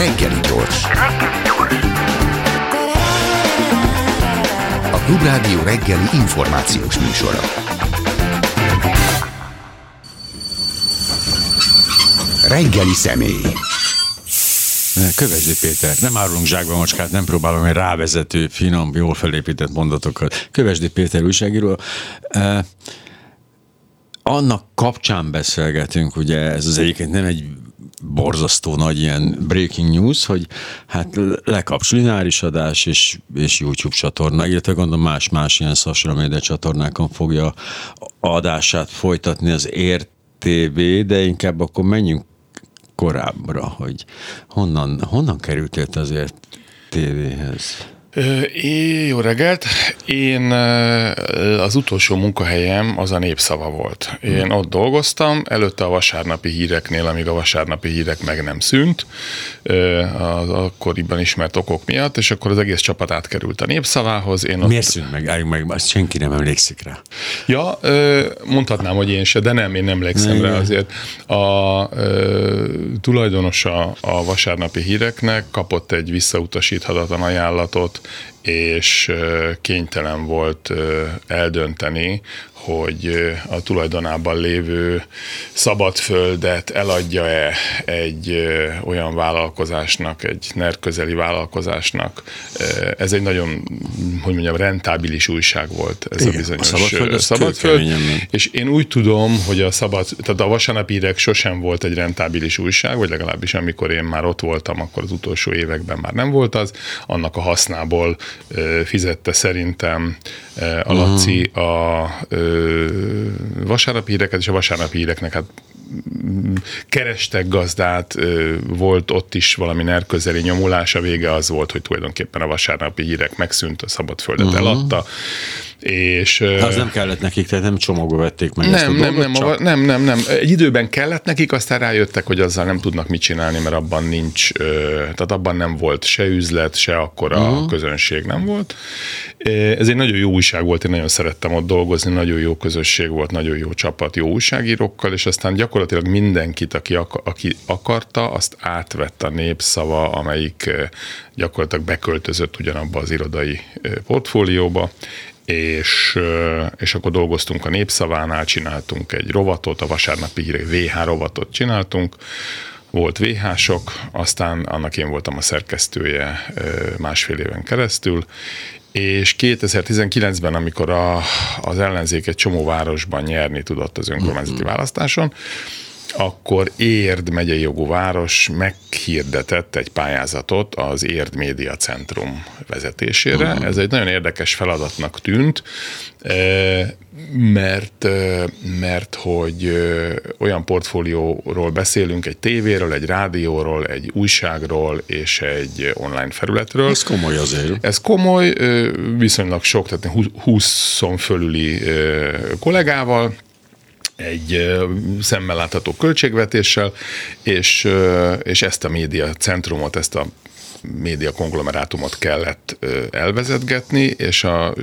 Reggeli gyors. A Klubrádió reggeli információs műsora. Reggeli személy. Kövesdi Péter, nem árulunk zsákba macskát, nem próbálom egy rávezető, finom, jól felépített mondatokat. Kövesdi Péter újságíró. Annak kapcsán beszélgetünk, ugye ez az egyébként nem egy borzasztó nagy ilyen breaking news, hogy hát lekapcs lineáris adás és, és YouTube csatorna, illetve gondolom más-más ilyen social media csatornákon fogja adását folytatni az Ér TV, de inkább akkor menjünk korábbra, hogy honnan, honnan kerültél azért tévéhez? É, jó reggelt! Én az utolsó munkahelyem az a népszava volt. Én hmm. ott dolgoztam, előtte a vasárnapi híreknél, amíg a vasárnapi hírek meg nem szűnt, az akkoriban ismert okok miatt, és akkor az egész csapat átkerült a népszavához. Én ott... Miért szűnt meg? Álljunk meg, azt senki nem emlékszik rá. Ja, mondhatnám, hogy én se, de nem, én nem emlékszem rá azért. A tulajdonosa a vasárnapi híreknek kapott egy visszautasíthatatlan ajánlatot és kénytelen volt eldönteni, hogy a tulajdonában lévő szabadföldet eladja-e egy olyan vállalkozásnak, egy NER közeli vállalkozásásnak. Ez egy nagyon, hogy mondjam, rentábilis újság volt ez Igen, a bizonyos a szabadföld. szabadföld és én úgy tudom, hogy a szabad, tehát a vasárnapírek sosem volt egy rentábilis újság, vagy legalábbis amikor én már ott voltam, akkor az utolsó években már nem volt az. Annak a hasznából fizette szerintem a Laci a vasárnapi híreket, és a vasárnapi híreknek hát kerestek gazdát, volt ott is valami nerközeli nyomulás, a vége az volt, hogy tulajdonképpen a vasárnapi hírek megszűnt, a szabadföldet uh-huh. eladta, és, az nem kellett nekik, tehát nem csomagba vették meg nem, ezt a nem, nem, csak... nem, nem, nem. Egy időben kellett nekik, aztán rájöttek, hogy azzal nem tudnak mit csinálni, mert abban nincs, tehát abban nem volt se üzlet, se akkora uh-huh. közönség nem volt. Ez egy nagyon jó újság volt, én nagyon szerettem ott dolgozni, nagyon jó közösség volt, nagyon jó csapat, jó újságírókkal, és aztán gyakorlatilag mindenkit, aki, aki akarta, azt átvett a népszava, amelyik gyakorlatilag beköltözött ugyanabba az irodai portfólióba, és, és akkor dolgoztunk a Népszavánál, csináltunk egy rovatot, a vasárnapi hírek VH rovatot csináltunk, volt VH-sok, aztán annak én voltam a szerkesztője másfél éven keresztül, és 2019-ben, amikor a, az ellenzék egy csomó városban nyerni tudott az önkormányzati mhm. választáson, akkor Érd megyei jogú város meghirdetett egy pályázatot az Érd Média Centrum vezetésére. Uh-huh. Ez egy nagyon érdekes feladatnak tűnt, eh, mert, eh, mert hogy eh, olyan portfólióról beszélünk, egy tévéről, egy rádióról, egy újságról és egy online felületről. Ez komoly azért. Ez komoly, viszonylag sok, tehát 20 fölüli kollégával, egy szemmel látható költségvetéssel, és, és ezt a média centrumot, ezt a média konglomerátumot kellett elvezetgetni, és a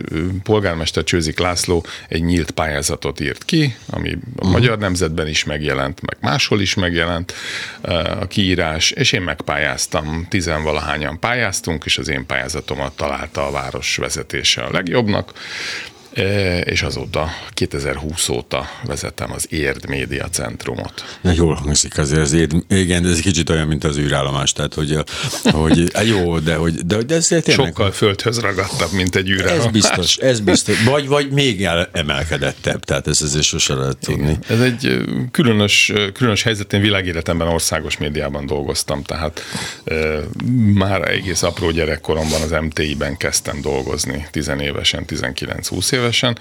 polgármester Csőzik László egy nyílt pályázatot írt ki, ami a uh-huh. Magyar Nemzetben is megjelent, meg máshol is megjelent a kiírás, és én megpályáztam, tizenvalahányan pályáztunk, és az én pályázatomat találta a város vezetése a legjobbnak, és azóta, 2020 óta vezetem az Érd Média Centrumot. Na, jól hangzik azért az Érd, igen, ez kicsit olyan, mint az űrállomás, tehát hogy, hogy jó, de hogy de, de ez tényleg... Sokkal földhöz ragadtabb, mint egy űrállomás. Ez biztos, ez biztos. Vagy, vagy még emelkedettebb, tehát ez azért sose lehet tudni. Igen. Ez egy különös, különös helyzet, én világéletemben országos médiában dolgoztam, tehát e, már egész apró gyerekkoromban az MTI-ben kezdtem dolgozni, tizenévesen, 19-20 évesen, évesen,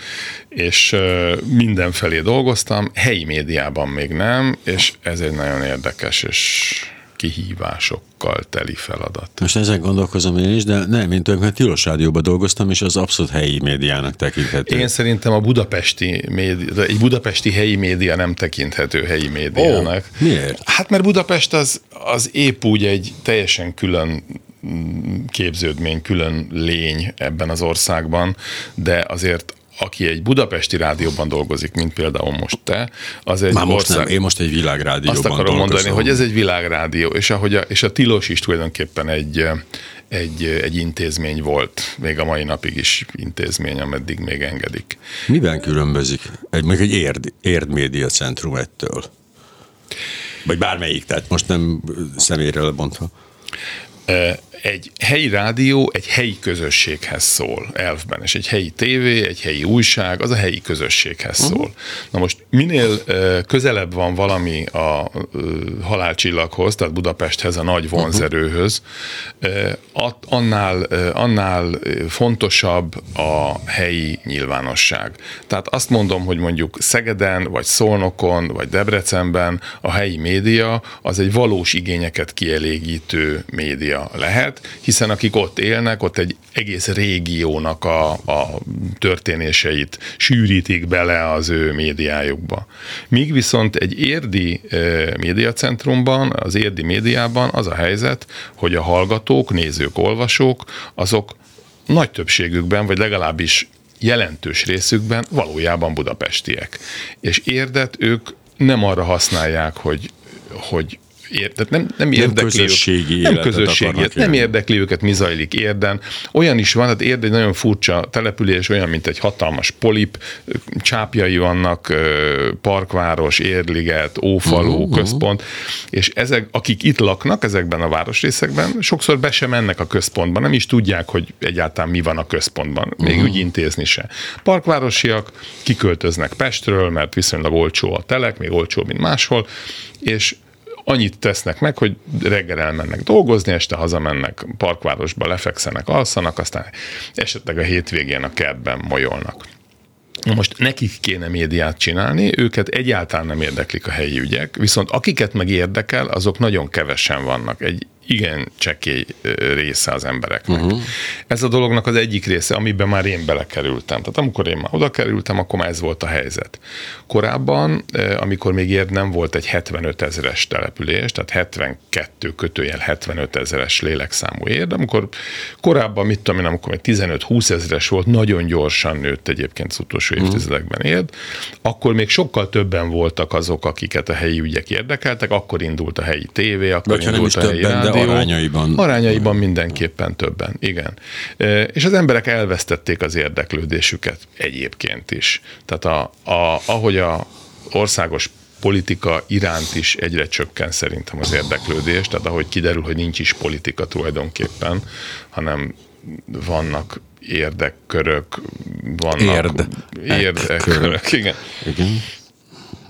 és mindenfelé dolgoztam, helyi médiában még nem, és ez egy nagyon érdekes és kihívásokkal teli feladat. Most ezen gondolkozom én is, de nem, mint olyan, mert Tilos Rádióban dolgoztam, és az abszolút helyi médiának tekinthető. Én szerintem a budapesti média, egy budapesti helyi média nem tekinthető helyi médiának. Oh, miért? Hát mert Budapest az, az épp úgy egy teljesen külön képződmény, külön lény ebben az országban, de azért aki egy budapesti rádióban dolgozik, mint például most te, az egy Már most ország... nem, én most egy világrádióban Azt akarom dolgozom. mondani, hogy ez egy világrádió, és, ahogy a, és a Tilos is tulajdonképpen egy, egy, egy intézmény volt, még a mai napig is intézmény, ameddig még engedik. Miben különbözik egy, még egy érd, érd média centrum ettől? Vagy bármelyik, tehát most nem személyre lebontva. Egy helyi rádió egy helyi közösséghez szól elfben, és egy helyi tévé, egy helyi újság, az a helyi közösséghez uh-huh. szól. Na most minél közelebb van valami a halálcsillaghoz, tehát Budapesthez, a nagy vonzerőhöz, annál, annál fontosabb a helyi nyilvánosság. Tehát azt mondom, hogy mondjuk Szegeden, vagy Szolnokon, vagy Debrecenben a helyi média az egy valós igényeket kielégítő média lehet, hiszen akik ott élnek, ott egy egész régiónak a, a történéseit sűrítik bele az ő médiájukba. Míg viszont egy érdi médiacentrumban, az érdi médiában az a helyzet, hogy a hallgatók, nézők, olvasók, azok nagy többségükben, vagy legalábbis jelentős részükben valójában budapestiek. És érdet ők nem arra használják, hogy, hogy ér, tehát nem, nem, nem közösségi ők, nem közösségi, nem érdekli őket, mi zajlik érden. Olyan is van, hát érd egy nagyon furcsa település, olyan, mint egy hatalmas polip, csápjai vannak, parkváros, érliget, ófaló, uh-huh, központ, és ezek, akik itt laknak ezekben a városrészekben, sokszor be sem mennek a központba, nem is tudják, hogy egyáltalán mi van a központban, még uh-huh. úgy intézni se. Parkvárosiak kiköltöznek Pestről, mert viszonylag olcsó a telek, még olcsó, mint máshol, és annyit tesznek meg, hogy reggel elmennek dolgozni, este hazamennek parkvárosba, lefekszenek, alszanak, aztán esetleg a hétvégén a kertben molyolnak. Most nekik kéne médiát csinálni, őket egyáltalán nem érdeklik a helyi ügyek, viszont akiket meg érdekel, azok nagyon kevesen vannak. Egy igen csekély része az embereknek. Uh-huh. Ez a dolognak az egyik része, amiben már én belekerültem. Tehát amikor én már oda kerültem, akkor már ez volt a helyzet. Korábban, amikor még ér nem volt egy 75 ezeres település, tehát 72 kötőjel 75 ezeres lélekszámú ér, de amikor korábban, mit tudom én, amikor 15-20 ezeres volt, nagyon gyorsan nőtt egyébként az utolsó uh-huh. évtizedekben ér, akkor még sokkal többen voltak azok, akiket a helyi ügyek érdekeltek, akkor indult a helyi tévé, akkor Vagy indult a helyi többen, rádió, arányaiban. Arányaiban mindenképpen többen, igen. És az emberek elvesztették az érdeklődésüket egyébként is. Tehát a, a, ahogy a országos politika iránt is egyre csökken szerintem az érdeklődés, tehát ahogy kiderül, hogy nincs is politika tulajdonképpen, hanem vannak érdekkörök, vannak Érd. érdekkörök, igen. igen.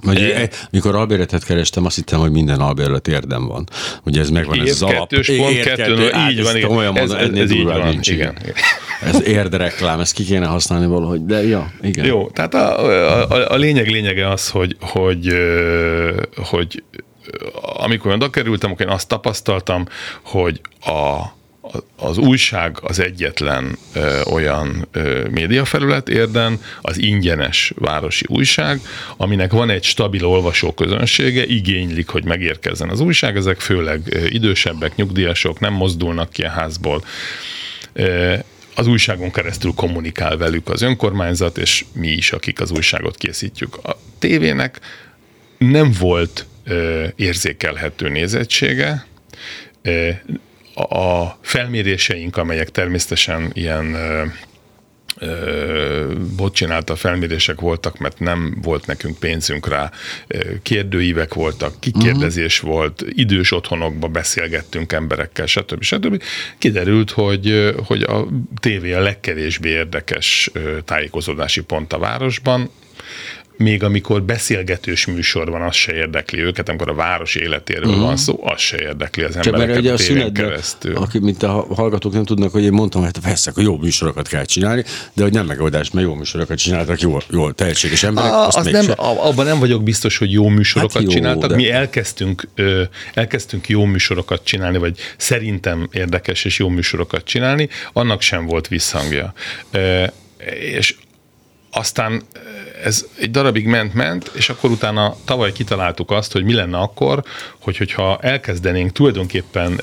Vagy e, mikor albérletet kerestem, azt hittem, hogy minden albérlet érdem van. Ugye ez megvan, ez az alap. Pont, kettő, így van, igen. Ez, ez, ez így van, nincs, igen. igen. Ez érdreklám, ezt ki kéne használni valahogy, de ja, igen. Jó, tehát a, a, a lényeg lényege az, hogy, hogy, hogy amikor oda kerültem, akkor én azt tapasztaltam, hogy a az újság az egyetlen ö, olyan ö, médiafelület érden, az ingyenes városi újság, aminek van egy stabil olvasóközönsége, igénylik, hogy megérkezzen az újság, ezek főleg ö, idősebbek, nyugdíjasok, nem mozdulnak ki a házból. Ö, az újságon keresztül kommunikál velük az önkormányzat, és mi is, akik az újságot készítjük. A tévének nem volt ö, érzékelhető nézettsége, a felméréseink, amelyek természetesen ilyen bot csinálta felmérések voltak, mert nem volt nekünk pénzünk rá, kérdőívek voltak, kikérdezés uh-huh. volt, idős otthonokba beszélgettünk emberekkel, stb. stb. Kiderült, hogy, hogy a tévé a legkevésbé érdekes tájékozódási pont a városban, még amikor beszélgetős műsor van, az se érdekli őket, amikor a város életéről uh-huh. van szó, az se érdekli az embereket Csak mert ugye a, a keresztül. Aki, mint a hallgatók nem tudnak, hogy én mondtam, hogy hát hogy jó műsorokat kell csinálni, de hogy nem megoldás, mert jó műsorokat csináltak, jól, jól tehetséges emberek. A, azt nem, abban nem vagyok biztos, hogy jó műsorokat hát jó, csináltak. De... Mi elkezdtünk, ö, elkezdtünk jó műsorokat csinálni, vagy szerintem érdekes és jó műsorokat csinálni, annak sem volt visszhangja. Ö, és aztán ez egy darabig ment-ment, és akkor utána tavaly kitaláltuk azt, hogy mi lenne akkor, hogy, hogyha elkezdenénk tulajdonképpen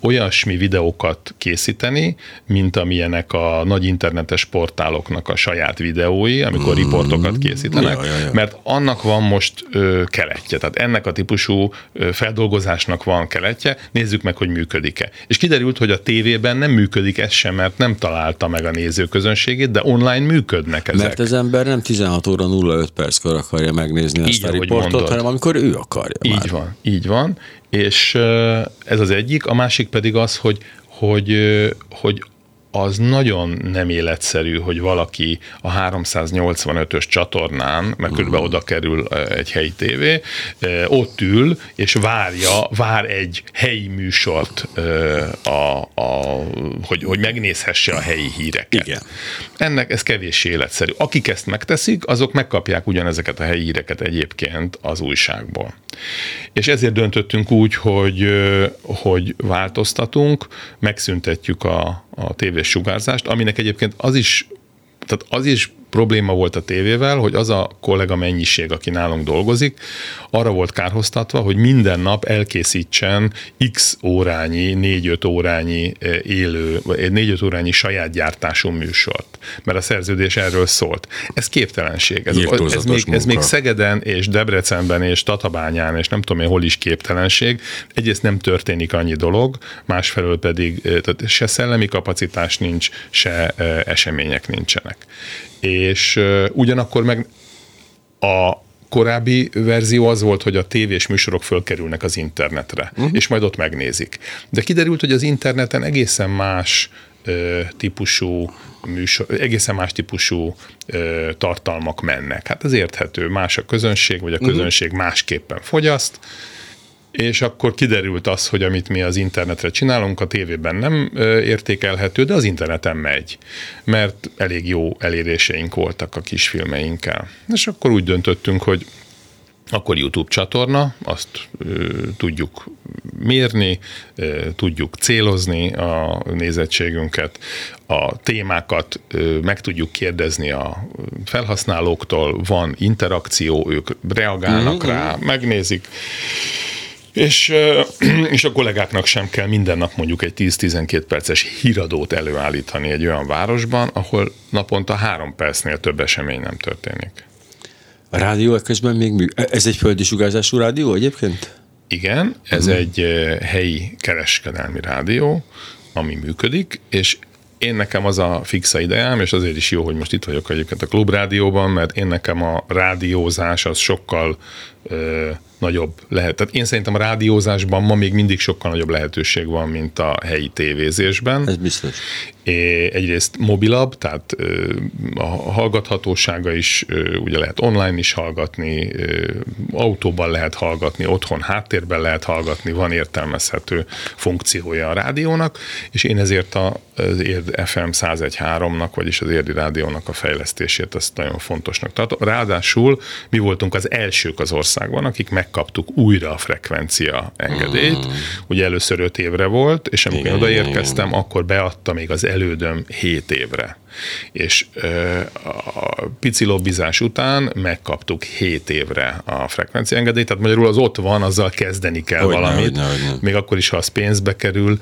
olyasmi videókat készíteni, mint amilyenek a nagy internetes portáloknak a saját videói, amikor mm. riportokat készítenek, Ja, ja, ja. mert annak van most ö, keletje, tehát ennek a típusú ö, feldolgozásnak van keletje, nézzük meg, hogy működik-e. És kiderült, hogy a tévében nem működik ez sem, mert nem találta meg a nézőközönségét, de online működnek ezek. Mert az ember nem 16 óra 05 perckor akarja megnézni Így, azt a riportot, mondod. hanem amikor ő akarja Így már. van, így van. És ez az egyik, a másik pedig az, hogy, hogy, hogy az nagyon nem életszerű, hogy valaki a 385-ös csatornán, mert körülbelül oda kerül egy helyi tévé, ott ül, és várja, vár egy helyi műsort, a, a, hogy, hogy megnézhesse a helyi híreket. Igen. Ennek ez kevés életszerű. Akik ezt megteszik, azok megkapják ugyanezeket a helyi híreket egyébként az újságból. És ezért döntöttünk úgy, hogy, hogy változtatunk, megszüntetjük a, a tévés sugárzást, aminek egyébként az is, tehát az is probléma volt a tévével, hogy az a kollega mennyiség, aki nálunk dolgozik, arra volt kárhoztatva, hogy minden nap elkészítsen x órányi, 4-5 órányi eh, élő, vagy 4-5 órányi saját gyártású műsort. Mert a szerződés erről szólt. Ez képtelenség. Ez, ez, Irtózatos még, ez még. Szegeden és Debrecenben és Tatabányán és nem tudom én hol is képtelenség. Egyrészt nem történik annyi dolog, másfelől pedig eh, tehát se szellemi kapacitás nincs, se eh, események nincsenek. És ugyanakkor meg a korábbi verzió az volt, hogy a tévés műsorok fölkerülnek az internetre, uh-huh. és majd ott megnézik. De kiderült, hogy az interneten egészen más ö, típusú műsor, egészen más típusú ö, tartalmak mennek. Hát ez érthető, más a közönség, vagy a közönség uh-huh. másképpen fogyaszt, és akkor kiderült az, hogy amit mi az internetre csinálunk, a tévében nem értékelhető, de az interneten megy, mert elég jó eléréseink voltak a kisfilmeinkkel. És akkor úgy döntöttünk, hogy akkor YouTube csatorna, azt ö, tudjuk mérni, ö, tudjuk célozni a nézettségünket, a témákat ö, meg tudjuk kérdezni a felhasználóktól, van interakció, ők reagálnak mm-hmm. rá, megnézik, és, és a kollégáknak sem kell minden nap mondjuk egy 10-12 perces híradót előállítani egy olyan városban, ahol naponta három percnél több esemény nem történik. A rádió közben még mű... Ez egy földi sugárzású rádió egyébként? Igen, ez uh-huh. egy helyi kereskedelmi rádió, ami működik, és én nekem az a fixa ideám, és azért is jó, hogy most itt vagyok egyébként a klubrádióban, mert én nekem a rádiózás az sokkal ö, nagyobb lehet. Tehát én szerintem a rádiózásban ma még mindig sokkal nagyobb lehetőség van, mint a helyi tévézésben. Ez biztos. É, egyrészt mobilabb, tehát ö, a hallgathatósága is, ö, ugye lehet online is hallgatni, ö, autóban lehet hallgatni, otthon háttérben lehet hallgatni, van értelmezhető funkciója a rádiónak, és én ezért a, az Érd FM 101.3-nak, vagyis az Érdi Rádiónak a fejlesztését azt nagyon fontosnak tartom. Ráadásul mi voltunk az elsők az országban, akik megkaptuk újra a frekvencia engedélyt. Mm. Ugye először 5 évre volt, és amikor Igen, odaérkeztem, akkor beadta még az elődöm 7 évre. És ö, a pici lobbizás után megkaptuk 7 évre a frekvencia engedélyt, tehát magyarul az ott van, azzal kezdeni kell Hogyne, valamit, hogyne, hogyne. még akkor is, ha az pénzbe kerül,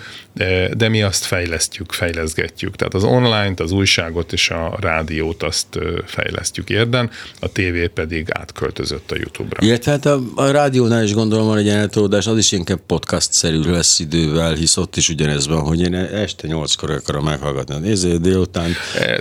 de, mi azt fejlesztjük, fejleszgetjük. Tehát az online-t, az újságot és a rádiót azt fejlesztjük érden, a tévé pedig átköltözött a YouTube-ra. Illetve hát a, a rádiónál is gondolom van egy eltolódás, az is inkább podcast-szerű lesz idővel, hisz ott is ugyanez van, hogy én este nyolckor akarom meghallgatni a néző délután.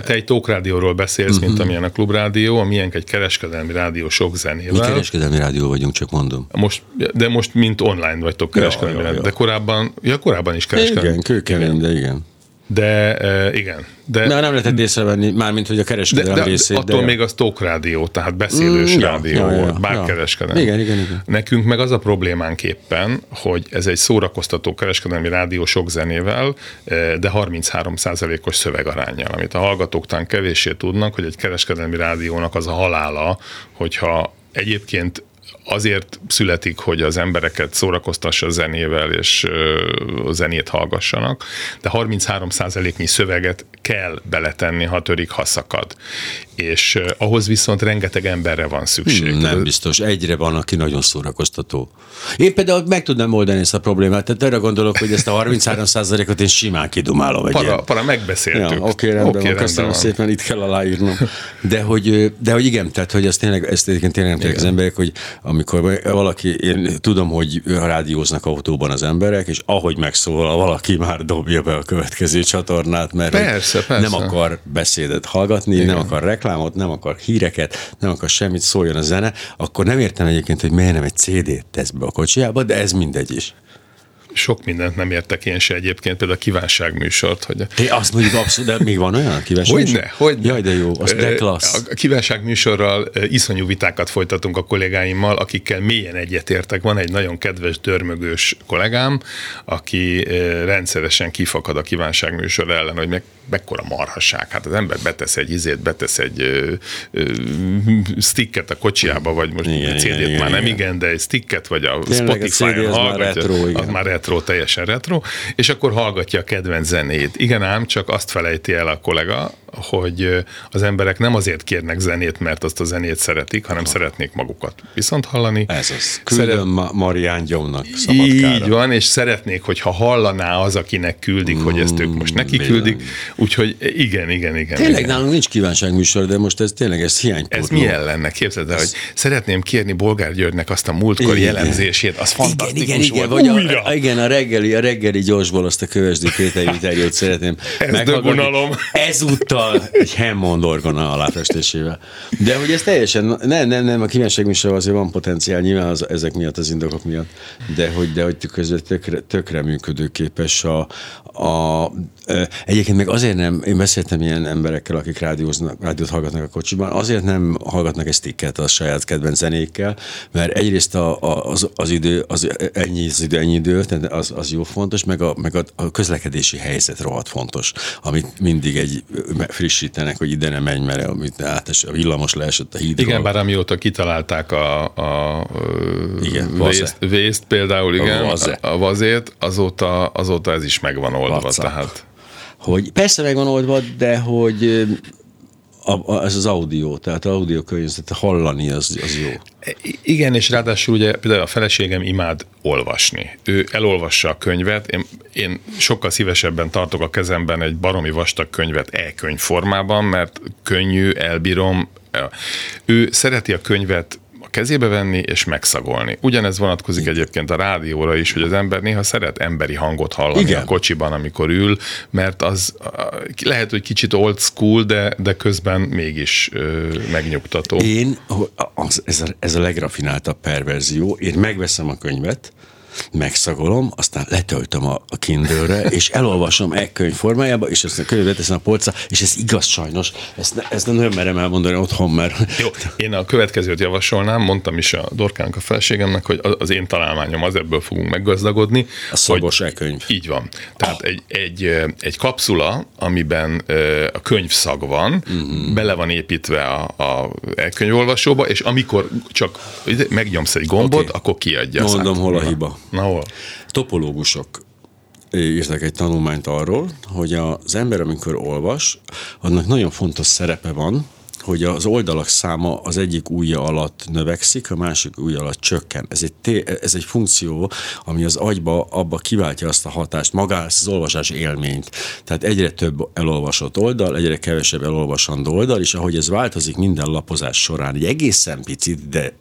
Te egy tókrádióról beszélsz, uh-huh. mint amilyen a klubrádió, amilyen egy kereskedelmi rádió sok Mi zenével. kereskedelmi rádió vagyunk, csak mondom. Most, de most mint online vagytok kereskedelmi Ja, ja, rádió. ja. De korábban, ja, korábban is kereskedelmi. Igen, kőkemény, de igen. De e, igen. De, De nem lehetett észrevenni, mármint, hogy a de, kereskedelem de részét. attól de még az tókrádió, tehát beszélős Mm, ja, rádió ja, ja, bár ja. kereskedelmi. Igen, igen, igen. Nekünk meg az a problémánk éppen, hogy ez egy szórakoztató kereskedelmi rádió sok zenével, eh, de 33%-os szövegarányjal, amit a hallgatók talán kevéssé tudnak, hogy egy kereskedelmi rádiónak az a halála, hogyha egyébként azért születik, hogy az embereket szórakoztassa a zenével, és a zenét hallgassanak, de 33%-nyi szöveget kell beletenni, ha törik, ha szakad. És ahhoz viszont rengeteg emberre van szükség. Hmm, nem biztos. Egyre van, aki nagyon szórakoztató. Én például meg tudnám oldani ezt a problémát, tehát arra gondolok, hogy ezt a 33%-ot én simán kidumálom. Egy para, ilyen. para megbeszéltük. Ja, oké, rendben Oké, van, rendben köszönöm van. szépen, itt kell aláírnom. De hogy, de hogy igen, tehát hogy ezt tényleg, ezt egyébként tényleg nem az emberek, hogy amikor valaki, én tudom, hogy rádióznak autóban az emberek, és ahogy megszólal, valaki már dobja be a következő csatornát, mert Persze, persze. nem akar beszédet hallgatni, igen. nem akar reklámot, nem akar híreket, nem akar semmit, szóljon a zene, akkor nem értem egyébként, hogy miért nem egy CD-t tesz be a kocsijába, de ez mindegy is. Sok mindent nem értek én se egyébként, például a kívánságműsort, hogy Te azt mondjuk abszolút, de még van olyan kíváncsi? Hogyne, hogyne. Jaj, de jó, az de klassz. A kívánság műsorral ö, iszonyú vitákat folytatunk a kollégáimmal, akikkel mélyen egyetértek. Van egy nagyon kedves, dörmögős kollégám, aki rendszeresen kifakad a kívánság műsor ellen, hogy meg, mekkora marhasság. Hát az ember betesz egy izét, betesz egy ö, ö, sticket a kocsiába, vagy most Igen, CD-t igen, már igen, nem igen. igen, de egy sticket, vagy a Tényleg Spotify-on az már hallgatja, retro, igen. az már retro, teljesen retro, és akkor hallgatja a kedvenc zenét. Igen ám, csak azt felejti el a kollega, hogy az emberek nem azért kérnek zenét, mert azt a zenét szeretik, hanem szeretnék magukat viszont hallani. Ez az. Szeret- Küldöm Ma- Marián Gyomnak szabadkára. így van, és szeretnék, hogyha hallaná az, akinek küldik, hogy ezt ők most neki bizony. küldik. Úgyhogy igen, igen, igen. Tényleg igen. nálunk nincs kívánságműsor, de most ez tényleg ez hiánypótló. Ez milyen lenne? Képzeld el, hogy szeretném kérni Bolgár Györgynek azt a múltkori Igen. elemzését, az Igen, fantasztikus igen, igen, volt. vagy Újra! a, igen, a reggeli, a reggeli gyorsból azt a kövesdi Péter interjút szeretném Ez meghallgatni. dögunalom. Ezúttal egy Hammond orgona aláfestésével. De hogy ez teljesen, nem, nem, nem, a kívánságműsor azért van potenciál, nyilván az, ezek miatt, az indokok miatt, de hogy, de hogy közben tökre, tökre működőképes a, a, egyébként meg azért nem, én beszéltem ilyen emberekkel, akik rádióznak, rádiót hallgatnak a kocsiban, azért nem hallgatnak egy sticket a saját kedvenc zenékkel, mert egyrészt a, a, az, az, idő, az ennyi, az idő, ennyi idő, tehát az, az jó fontos, meg, a, meg a, a közlekedési helyzet rohadt fontos, amit mindig egy frissítenek, hogy ide nem menj, mert átes, a villamos leesett a hídról. Igen, bár amióta kitalálták a, a Igen, vészt, vészt például, igen, vaze. a, a vazét, azóta, azóta ez is megvan oldva, WhatsApp. tehát hogy persze meg van oldva, de hogy a, a, ez az audio, tehát audio környezet, hallani az, az jó. Igen, és ráadásul ugye például a feleségem imád olvasni. Ő elolvassa a könyvet, én, én sokkal szívesebben tartok a kezemben egy baromi vastag könyvet e-könyv formában, mert könnyű, elbírom. Ő szereti a könyvet a kezébe venni és megszagolni. Ugyanez vonatkozik egyébként a rádióra is, hogy az ember néha szeret emberi hangot hallani Igen. A kocsiban, amikor ül, mert az lehet, hogy kicsit old school, de, de közben mégis ö, megnyugtató. Én, az, ez, a, ez a legrafináltabb perverzió, én megveszem a könyvet, megszagolom, aztán letöltöm a, a Kindle-re, és elolvasom e könyv formájába, és azt a könyvet teszem a polcra, és ez igaz sajnos, ezt, ne, ezt nem merem elmondani otthon, mert Jó, én a következőt javasolnám, mondtam is a Dorkának a feleségemnek, hogy az én találmányom az, ebből fogunk meggazdagodni. a szagos e-könyv. Így van. Tehát egy, egy, ö, egy kapszula, amiben a könyvszag van, uh-huh. bele van építve a, a könyvolvasóba, és amikor csak megnyomsz egy gombot, okay. akkor kiadja. Mondom, hol a hiba. Na hol? Topológusok írtak egy tanulmányt arról, hogy az ember, amikor olvas, annak nagyon fontos szerepe van, hogy az oldalak száma az egyik ujja alatt növekszik, a másik ujja alatt csökken. Ez egy, té- ez egy funkció, ami az agyba abba kiváltja azt a hatást, magát az olvasás élményt. Tehát egyre több elolvasott oldal, egyre kevesebb elolvasandó oldal, és ahogy ez változik minden lapozás során, egy egészen picit, de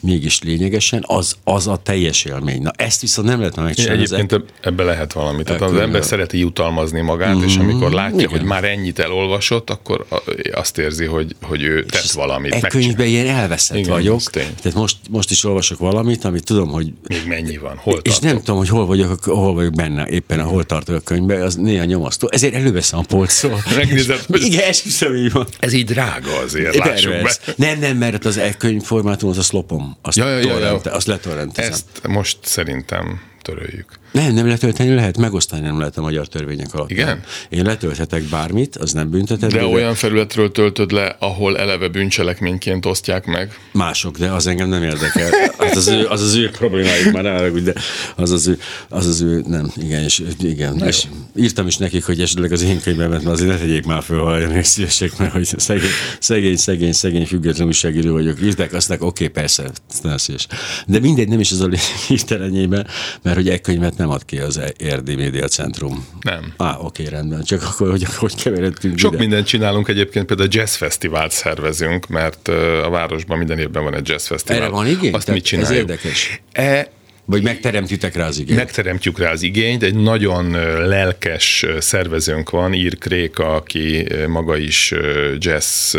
mégis lényegesen, az, az a teljes élmény. Na ezt viszont nem lehet már megcsinálni. az Egyébként eb- ebbe lehet valami. Tehát az ember szereti jutalmazni magát, és amikor látja, igen. hogy már ennyit elolvasott, akkor azt érzi, hogy, hogy ő tett valamit. E megcsinál. könyvben ilyen elveszett Igen, vagyok. Tehát most, most is olvasok valamit, amit tudom, hogy Még mennyi van? Hol és tartok? nem tudom, hogy hol vagyok, hol vagyok benne, éppen a hol tartok a könyvben, az néha nyomasztó. Ezért előveszem a polcról. Megnézed, hogy- Igen, esküszöm, így van. Ez így drága azért, lássuk be. Nem, nem, mert az e-könyv formátumot azt lopom. Azt, Ja, ja, ja, ja. azt letorrentezem. Ezt most szerintem töröljük. Nem, nem letölteni lehet, megosztani nem lehet a magyar törvények alatt. Igen? Én letölthetek bármit, az nem büntetett. De olyan felületről töltöd le, ahol eleve bűncselekményként osztják meg. Mások, de az engem nem érdekel. Hát az ő, az, az ő problémájuk már elég, de az az ő, az az ő nem, igen, és, igen. Na és írtam is nekik, hogy esetleg az én könyvemet, mert azért ne tegyék már föl, ha olyan szívesek, mert hogy szegény, szegény, szegény, szegény független újságíró vagyok. Írták, azt oké, okay, persze, nem szíves. De mindegy, nem is az a hirtelenjében, mert hogy egy könyvet nem ad ki az Érdi Média Centrum. Nem. Á, oké, rendben. Csak akkor, hogy, hogy keveredtünk Sok ide. mindent csinálunk egyébként, például jazz fesztivált szervezünk, mert a városban minden évben van egy jazz fesztivál. Erre van igény? Azt mit csináljuk? Ez érdekes. E, vagy megteremtitek rá az igényt? Megteremtjük rá az igényt. Egy nagyon lelkes szervezőnk van, Ír Kréka, aki maga is jazz,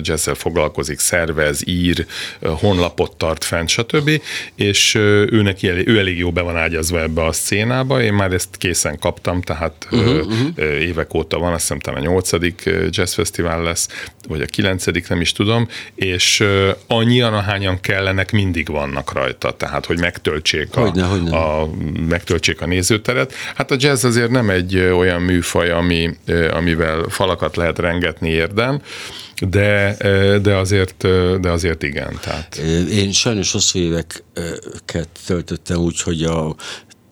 jazzzel foglalkozik, szervez, ír, honlapot tart fent, stb. És ő, neki, ő elég jó be van ágyazva ebbe a szénába. Én már ezt készen kaptam, tehát uh-huh, uh-huh. évek óta van, azt hiszem talán a nyolcadik jazzfesztivál lesz, vagy a kilencedik, nem is tudom, és annyian, ahányan kellenek, mindig vannak rajta, tehát hogy megtöltsék megtöltsék, a, hogyne, hogyne. a, megtöltsék a nézőteret. Hát a jazz azért nem egy olyan műfaj, ami, amivel falakat lehet rengetni érdem, de, de, azért, de azért igen. Tehát. Én sajnos hosszú éveket töltöttem úgy, hogy a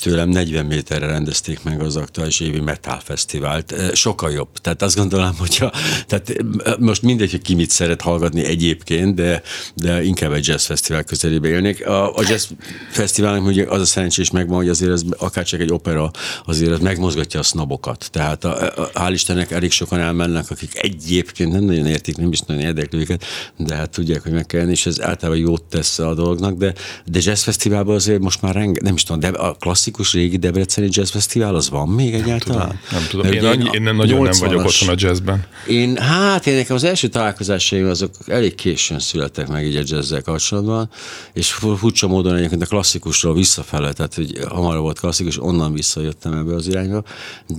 tőlem 40 méterre rendezték meg az aktuális évi Metal Fesztivált. Sokkal jobb. Tehát azt gondolom, hogyha, tehát most mindegy, hogy ki mit szeret hallgatni egyébként, de, de inkább egy jazz fesztivál közelébe élnék. A, a jazz fesztiválnak ugye az a szerencsés megvan, hogy azért ez akár csak egy opera, azért ez megmozgatja a sznobokat. Tehát a, a, hál' Istennek elég sokan elmennek, akik egyébként nem nagyon értik, nem is nagyon érdekli őket, de hát tudják, hogy meg kell, és ez általában jót tesz a dolognak, de, de jazz fesztiválban azért most már renge, nem is tudom, de a klasszikus klasszikus régi Debreceni Jazz Fesztivál, az van még egyáltalán? Nem tudom, nem tudom. Én, annyi, én nem nagyon nem vagyok otthon a jazzben. Én, hát én nekem az első találkozásaim azok elég későn születtek meg így a jazzzel kapcsolatban, és furcsa módon egyébként a klasszikusról visszafele, tehát hogy hamarabb volt klasszikus, onnan visszajöttem ebbe az irányba,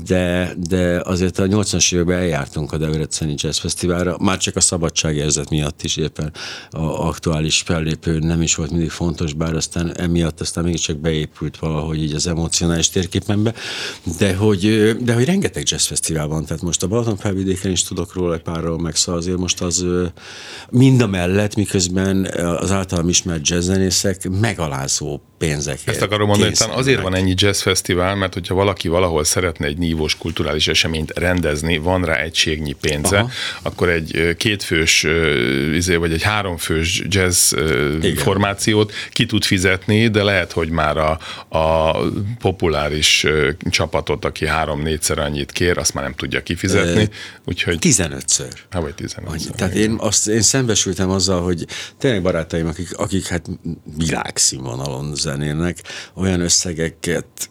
de, de azért a 80-as években eljártunk a Debreceni Jazz Fesztiválra, már csak a szabadságérzet miatt is éppen a aktuális fellépő nem is volt mindig fontos, bár aztán emiatt aztán mégiscsak beépült valahogy így az emocionális térképembe, de hogy, de hogy rengeteg jazzfesztivál van, tehát most a Balaton felvidéken is tudok róla egy párról, meg szóval azért most az mind a mellett, miközben az általam ismert jazzzenészek megalázó pénzekért. Ezt akarom mondani, hogy azért van ennyi jazzfesztivál, mert hogyha valaki valahol szeretne egy nívós kulturális eseményt rendezni, van rá egységnyi pénze, Aha. akkor egy kétfős izé, vagy egy háromfős jazz Igen. formációt ki tud fizetni, de lehet, hogy már a, a populáris csapatot, aki három-négyszer annyit kér, azt már nem tudja kifizetni. Úgyhogy... 15-ször. Hát vagy 15 Tehát én, azt, én szembesültem azzal, hogy tényleg barátaim, akik, akik hát világszínvonalon zenének, olyan összegeket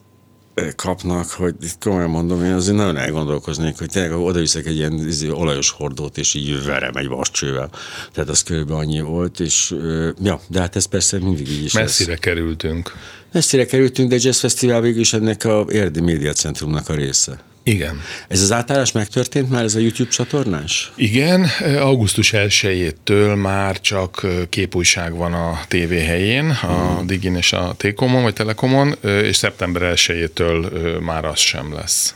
kapnak, hogy itt komolyan mondom, én azért nagyon elgondolkoznék, hogy tényleg oda viszek egy ilyen izé, olajos hordót, és így verem egy vascsővel. Tehát az körülbelül annyi volt, és ja, de hát ez persze mindig így is Messzire lesz. kerültünk. Messzire kerültünk, de Jazz Fesztivál végül is ennek a Érdi Média Centrumnak a része. Igen. Ez az átállás megtörtént már, ez a YouTube csatornás? Igen, augusztus 1-től már csak képújság van a TV helyén, a hmm. Digin és a T-Komon vagy Telekomon, és szeptember 1-től már az sem lesz.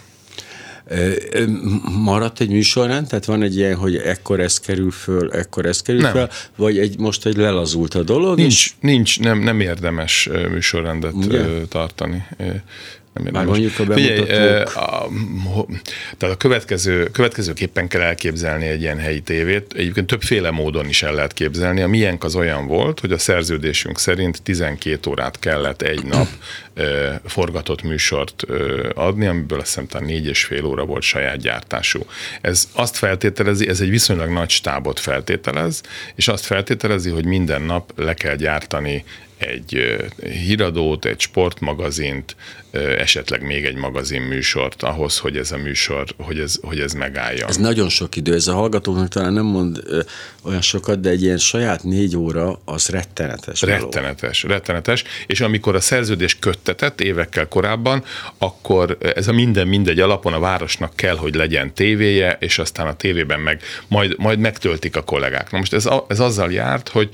Maradt egy műsorrend? Tehát van egy ilyen, hogy ekkor ez kerül föl, ekkor ez kerül nem. föl, vagy egy, most egy lelazult a dolog? Nincs, és... nincs nem, nem érdemes műsorrendet Ugye? tartani. Nem Már mondjuk a bemutatók. Figyelj, a, tehát a következő, következőképpen kell elképzelni egy ilyen helyi tévét. Egyébként többféle módon is el lehet képzelni. A miénk az olyan volt, hogy a szerződésünk szerint 12 órát kellett egy nap forgatott műsort adni, amiből azt hiszem talán négy és fél óra volt saját gyártású. Ez azt feltételezi, ez egy viszonylag nagy stábot feltételez, és azt feltételezi, hogy minden nap le kell gyártani egy híradót, egy sportmagazint, esetleg még egy magazinműsort ahhoz, hogy ez a műsor, hogy ez, hogy ez megálljon. Ez nagyon sok idő, ez a hallgatóknak talán nem mond olyan sokat, de egy ilyen saját négy óra az rettenetes. Rettenetes, való. rettenetes, és amikor a szerződés köttetett évekkel korábban, akkor ez a minden mindegy alapon a városnak kell, hogy legyen tévéje, és aztán a tévében meg majd, majd megtöltik a kollégák. Na most ez, ez azzal járt, hogy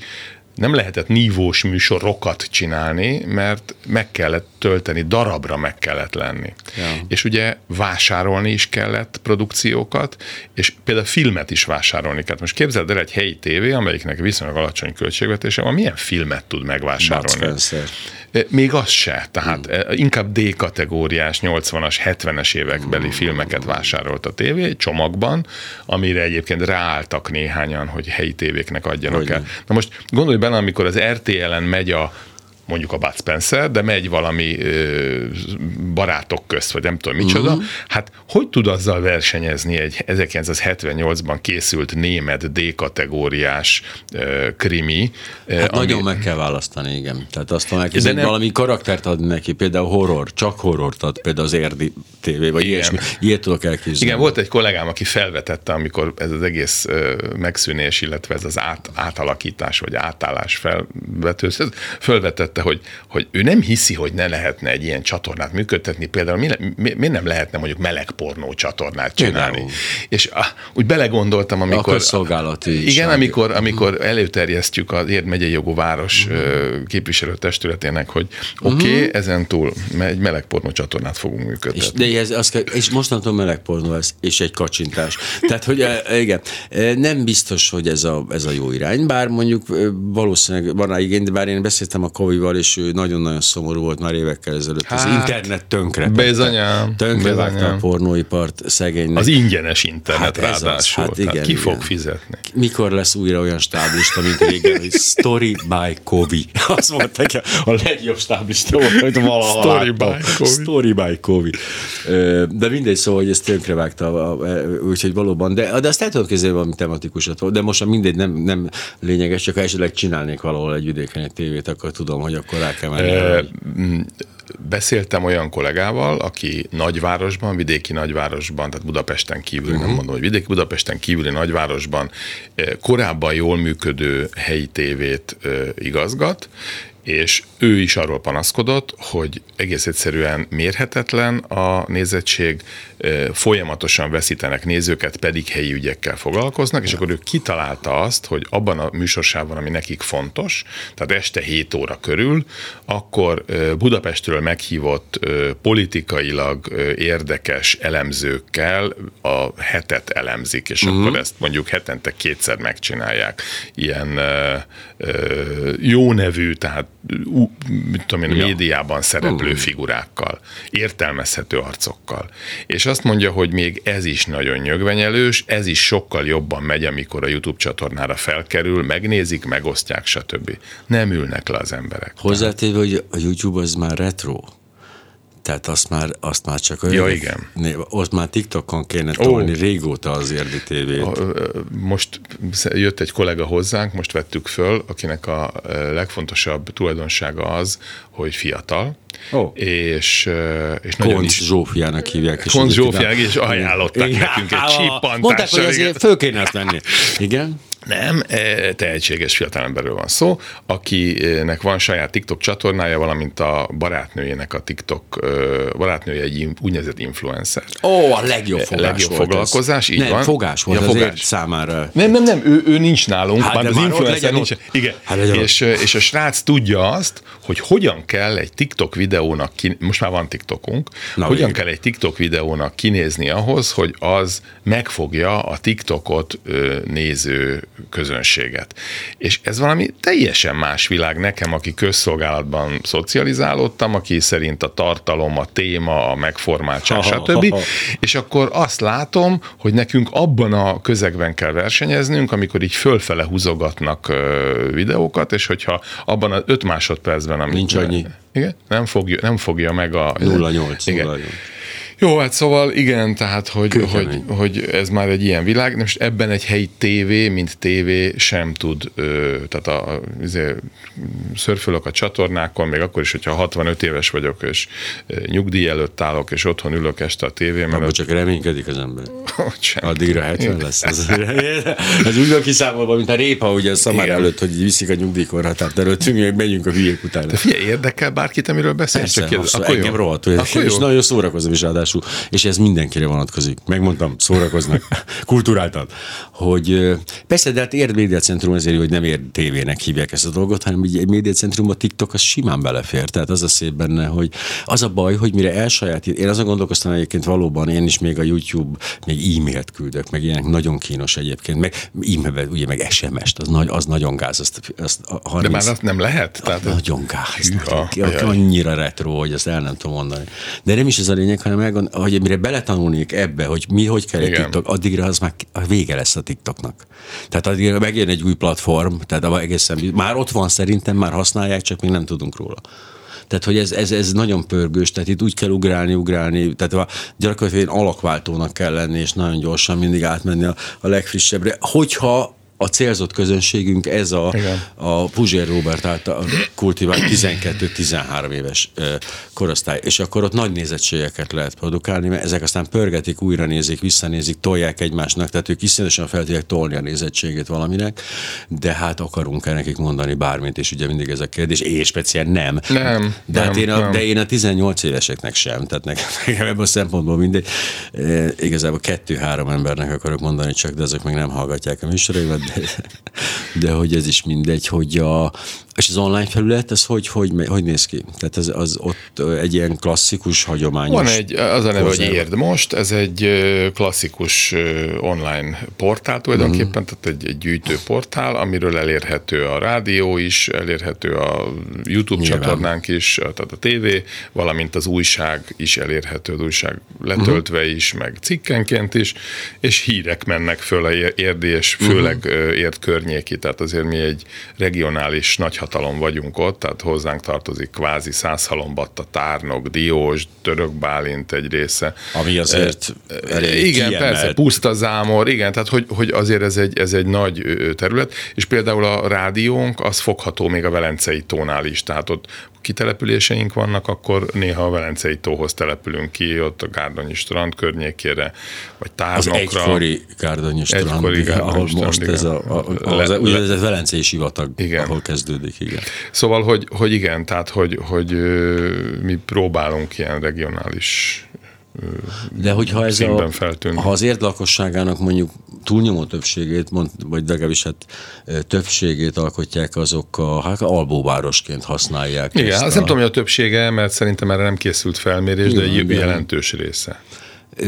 nem lehetett nívós műsorokat csinálni, mert meg kellett tölteni, darabra meg kellett lenni. Ja. És ugye vásárolni is kellett produkciókat, és például filmet is vásárolni kellett. Most képzeld el egy helyi tévé, amelyiknek viszonylag alacsony költségvetése van, milyen filmet tud megvásárolni? Még az se, tehát hmm. inkább D kategóriás 80-as, 70-es évekbeli hmm. filmeket vásárolt a tévé csomagban, amire egyébként ráálltak néhányan, hogy helyi tévéknek adjanak hogy el. Na most gondolj bele, amikor az RTL-en megy a mondjuk a Bud Spencer, de megy valami ö, barátok közt, vagy nem tudom micsoda, uh-huh. hát hogy tud azzal versenyezni egy 1978-ban készült német D-kategóriás ö, krimi? Hát ami... nagyon meg kell választani, igen. Tehát azt mondják, hogy nem... valami karaktert ad neki, például horror, csak horrort ad, például az érdi tévé, vagy igen. ilyesmi. Ilyet tudok elképzelni. Igen, volt egy kollégám, aki felvetette, amikor ez az egész megszűnés, illetve ez az át, átalakítás, vagy átállás felvető, felvetette említette, hogy, hogy ő nem hiszi, hogy ne lehetne egy ilyen csatornát működtetni, például mi, mi, mi nem lehetne mondjuk melegpornó csatornát csinálni. Például. És ah, úgy belegondoltam, amikor... A közszolgálati Igen, amikor, amikor előterjesztjük az Érd megyei jogú város uh-huh. képviselőtestületének, hogy oké, okay, uh-huh. ezen túl egy melegpornó csatornát fogunk működtetni. És, de ez, az, és mostantól melegpornó lesz, és egy kacsintás. Tehát, hogy igen, nem biztos, hogy ez a, ez a jó irány, bár mondjuk valószínűleg van rá igény, de bár én beszéltem a covid Gáborival, és ő nagyon-nagyon szomorú volt már évekkel ezelőtt. Hát, az internet tönkre. Bizonyám. Tönkre a pornóipart szegénynek. Az ingyenes internet hát ráadásul. Az, hát igen, hát ki igen. fog fizetni? Mikor lesz újra olyan stáblista, mint régen, hogy Story by Kovi. Azt mondták, a legjobb stáblista volt, hogy valaha Story by Kovi. Story by Kovi. De mindegy, szóval, hogy ezt tönkrevágta, úgyhogy valóban. De, de azt el tudom képzelni valami tematikusat. De most mindegy, nem, nem lényeges, csak ha esetleg csinálnék valahol egy vidéken egy tévét, akkor tudom, hogy akkor rá kell menni. E, beszéltem olyan kollégával, aki nagyvárosban, vidéki nagyvárosban, tehát Budapesten kívül, uh-huh. nem mondom, hogy vidéki Budapesten kívüli nagyvárosban korábban jól működő helyi tévét igazgat, és ő is arról panaszkodott, hogy egész egyszerűen mérhetetlen a nézettség, folyamatosan veszítenek nézőket, pedig helyi ügyekkel foglalkoznak, és akkor ő kitalálta azt, hogy abban a műsorsában, ami nekik fontos, tehát este 7 óra körül, akkor Budapestről meghívott politikailag érdekes elemzőkkel a hetet elemzik, és uh-huh. akkor ezt mondjuk hetente kétszer megcsinálják. Ilyen jó nevű, tehát mit tudom én, ja. médiában szereplő uh-huh. figurákkal, értelmezhető arcokkal. És azt mondja, hogy még ez is nagyon nyögvenyelős, ez is sokkal jobban megy, amikor a YouTube csatornára felkerül, megnézik, megosztják, stb. Nem ülnek le az emberek. Hozzátéve, hogy a YouTube az már retro. Tehát azt már, azt már csak ja, igen. Ott már TikTokon kéne tolni oh. régóta az érdi tévét. Most jött egy kollega hozzánk, most vettük föl, akinek a legfontosabb tulajdonsága az, hogy fiatal, Oh. És, és nagyon is... Zsófiának hívják. Konc Zsófiának, és ajánlották Igen. nekünk egy csippantással. Mondták, hogy azért föl kéne azt venni. Igen. Nem, e, tehetséges fiatalemberről van szó, akinek van saját TikTok csatornája, valamint a barátnőjének a TikTok, barátnője egy úgynevezett influencer. Ó, a legjobb fogás legjobb volt foglalkozás, ez. így nem, van. fogás volt ja, fogás. számára. Nem, nem, nem, ő, ő nincs nálunk, hát, már az influencer nincs. Ott. Igen, hát és, és a srác tudja azt, hogy hogyan kell egy TikTok videónak, kin... most már van TikTokunk, Na, hogyan végül. kell egy TikTok videónak kinézni ahhoz, hogy az megfogja a TikTokot néző közönséget. És ez valami teljesen más világ nekem, aki közszolgálatban szocializálódtam, aki szerint a tartalom, a téma, a megformáltság, stb. És akkor azt látom, hogy nekünk abban a közegben kell versenyeznünk, amikor így fölfele húzogatnak videókat, és hogyha abban az öt másodpercben, amit... Nincs annyi. Igen? Nem fogja, nem fogja meg a... 08. Igen. 08. Jó, hát szóval igen, tehát hogy, hogy, hogy ez már egy ilyen világ. Most ebben egy helyi tévé, mint tévé sem tud, ö, tehát a, a izé, szörfölök a csatornákon, még akkor is, hogyha 65 éves vagyok, és nyugdíj előtt állok, és otthon ülök este a tévében. Abba csak reménykedik az ember. Addigra 70 lesz. Ez, ez úgy van kiszámolva, mint a répa, ugye a szamár előtt, hogy viszik a nyugdíjkorhatárt előttünk, meg megyünk a hülyék utána. De figyelj, érdekel bárkit, amiről beszélsz? Persze, csak hosszú, akkor engem rohadt, és nagyon szórakozom is ráadásul ráadásul, és ez mindenkire vonatkozik. Megmondtam, szórakoznak, kulturáltan, hogy persze, de hát érd médiacentrum azért, hogy nem ér tévének hívják ezt a dolgot, hanem egy médiacentrum a TikTok az simán belefér. Tehát az a szép benne, hogy az a baj, hogy mire elsajátít, én azon gondolkoztam egyébként valóban, én is még a YouTube még e-mailt küldök, meg ilyenek nagyon kínos egyébként, meg e ugye meg SMS-t, az, nagy, az nagyon gáz. Azt, azt 30, De már azt nem lehet? Tehát nagyon gáz. Hűha, nagyon, annyira retro, hogy azt el nem tudom mondani. De nem is ez a lényeg, hanem elgond, hogy mire beletanulnék ebbe, hogy mi hogy kell egy TikTok, addigra az már a vége lesz a TikToknak. Tehát addigra megjön egy új platform, tehát egészen, már ott van szerintem, már használják, csak még nem tudunk róla. Tehát, hogy ez, ez, ez nagyon pörgős, tehát itt úgy kell ugrálni, ugrálni, tehát gyakorlatilag alakváltónak kell lenni, és nagyon gyorsan mindig átmenni a, a legfrissebbre. Hogyha a célzott közönségünk ez a, a Puzsér Robert által kultivált 12-13 éves korosztály, és akkor ott nagy nézettségeket lehet produkálni, mert ezek aztán pörgetik, újra nézik, visszanézik, tolják egymásnak, tehát ők iszonyatosan fel tudják tolni a nézettségét valaminek, de hát akarunk-e nekik mondani bármit, és ugye mindig ez a kérdés, és speciál nem. Nem. De, hát nem, én a, nem. de én a 18 éveseknek sem, tehát nekem ebből a szempontból mindegy. E, igazából kettő-három embernek akarok mondani csak, de azok meg nem hallgatják a műsoraimat, de hogy ez is mindegy, hogy a, és az online felület, ez hogy, hogy, hogy néz ki? Tehát ez, az ott egy ilyen klasszikus, hagyományos... Van egy, az a neve, hogy Érd most, ez egy klasszikus online portál tulajdonképpen, uh-huh. tehát egy, egy gyűjtő portál, amiről elérhető a rádió is, elérhető a YouTube Nyilván. csatornánk is, tehát a tévé, valamint az újság is elérhető, az újság letöltve uh-huh. is, meg cikkenként is, és hírek mennek föl a érdi, és főleg érd környéki, tehát azért mi egy regionális nagy hatalom vagyunk ott, tehát hozzánk tartozik kvázi százhalombatta, tárnok, diós, török bálint egy része. Ami azért elég Igen, kiemelt. persze, puszta zámor, igen, tehát hogy, hogy azért ez egy, ez egy nagy terület, és például a rádiónk az fogható még a Velencei tónál is, tehát ott kitelepüléseink vannak, akkor néha a Velencei tóhoz települünk ki, ott a Gárdonyi strand környékére, vagy Tárnokra. Az egykori Gárdonyi strand, egykori ahol most ez a, a, a, le, az, ugye ez a Velencei sivatag, igen. ahol kezdődik, igen. Szóval, hogy, hogy igen, tehát, hogy, hogy mi próbálunk ilyen regionális de hogyha ez a, feltűnni. ha az érd lakosságának mondjuk túlnyomó többségét, mond, vagy legalábbis hát többségét alkotják, azok a, hát albóvárosként használják. Igen, azt a... nem tudom, hogy a többsége, mert szerintem erre nem készült felmérés, Igen, de egy jelentős része.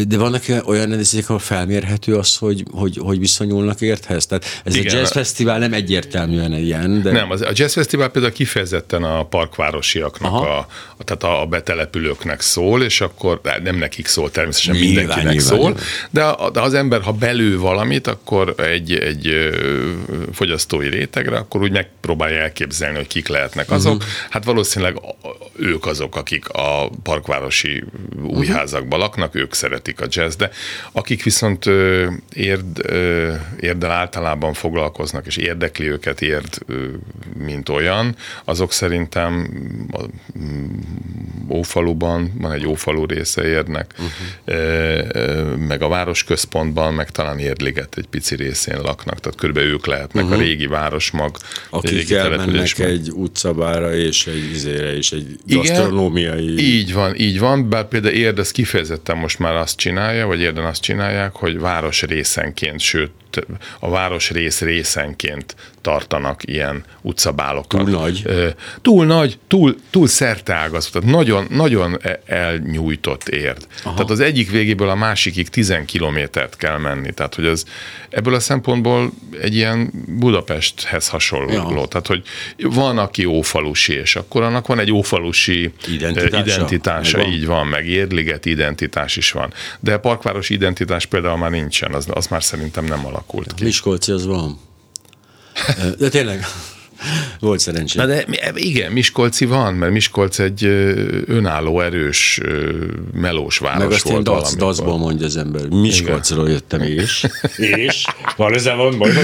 De vannak olyan rendezvények, ahol felmérhető az, hogy, hogy, hogy viszonyulnak érthez? Tehát ez Igen, a jazz fesztivál nem egyértelműen ilyen. De... Nem, az, a jazz fesztivál például kifejezetten a parkvárosiaknak, a, a, tehát a betelepülőknek szól, és akkor nem nekik szól, természetesen nyilván, mindenkinek nyilván, szól, nyilván. De, de az ember, ha belő valamit, akkor egy, egy fogyasztói rétegre, akkor úgy megpróbálja elképzelni, hogy kik lehetnek azok. Uh-huh. Hát valószínűleg ők azok, akik a parkvárosi újházakban laknak, ők szeretnek szeretik a jazz, de akik viszont érd, érddel általában foglalkoznak, és érdekli őket érd, mint olyan, azok szerintem mm, Ófaluban, van egy Ófalu része érdnek, uh-huh. meg a városközpontban, meg talán Érdliget egy pici részén laknak, tehát körülbelül ők lehetnek uh-huh. a régi városmag, Akik régi elmennek egy utcabára és egy izére, és egy gasztronómiai... Így van, így van, bár például Érd ez kifejezetten most már azt csinálja, vagy érden azt csinálják, hogy város részenként, sőt a városrész részenként tartanak ilyen utcabálokat. Túl nagy? Túl nagy, túl, túl szerteágazó, tehát nagyon, nagyon e, elnyújtott érd. Aha. Tehát az egyik végéből a másikig 10 kilométert kell menni. Tehát, hogy az ebből a szempontból egy ilyen Budapesthez hasonló. Ja. Tehát, hogy van, aki ófalusi, és akkor annak van egy ófalusi identitása, identitása így van, meg Érdliget identitás is van. De a parkváros identitás például már nincsen, az, az már szerintem nem alak alakult ki. Miskolci az van. De tényleg, volt szerencsém. Na de igen, Miskolci van, mert Miskolc egy önálló, erős, melós város Meg azt volt dac, dacból mondja az ember. Miskolcról jöttem és. és? Van ezzel van baj?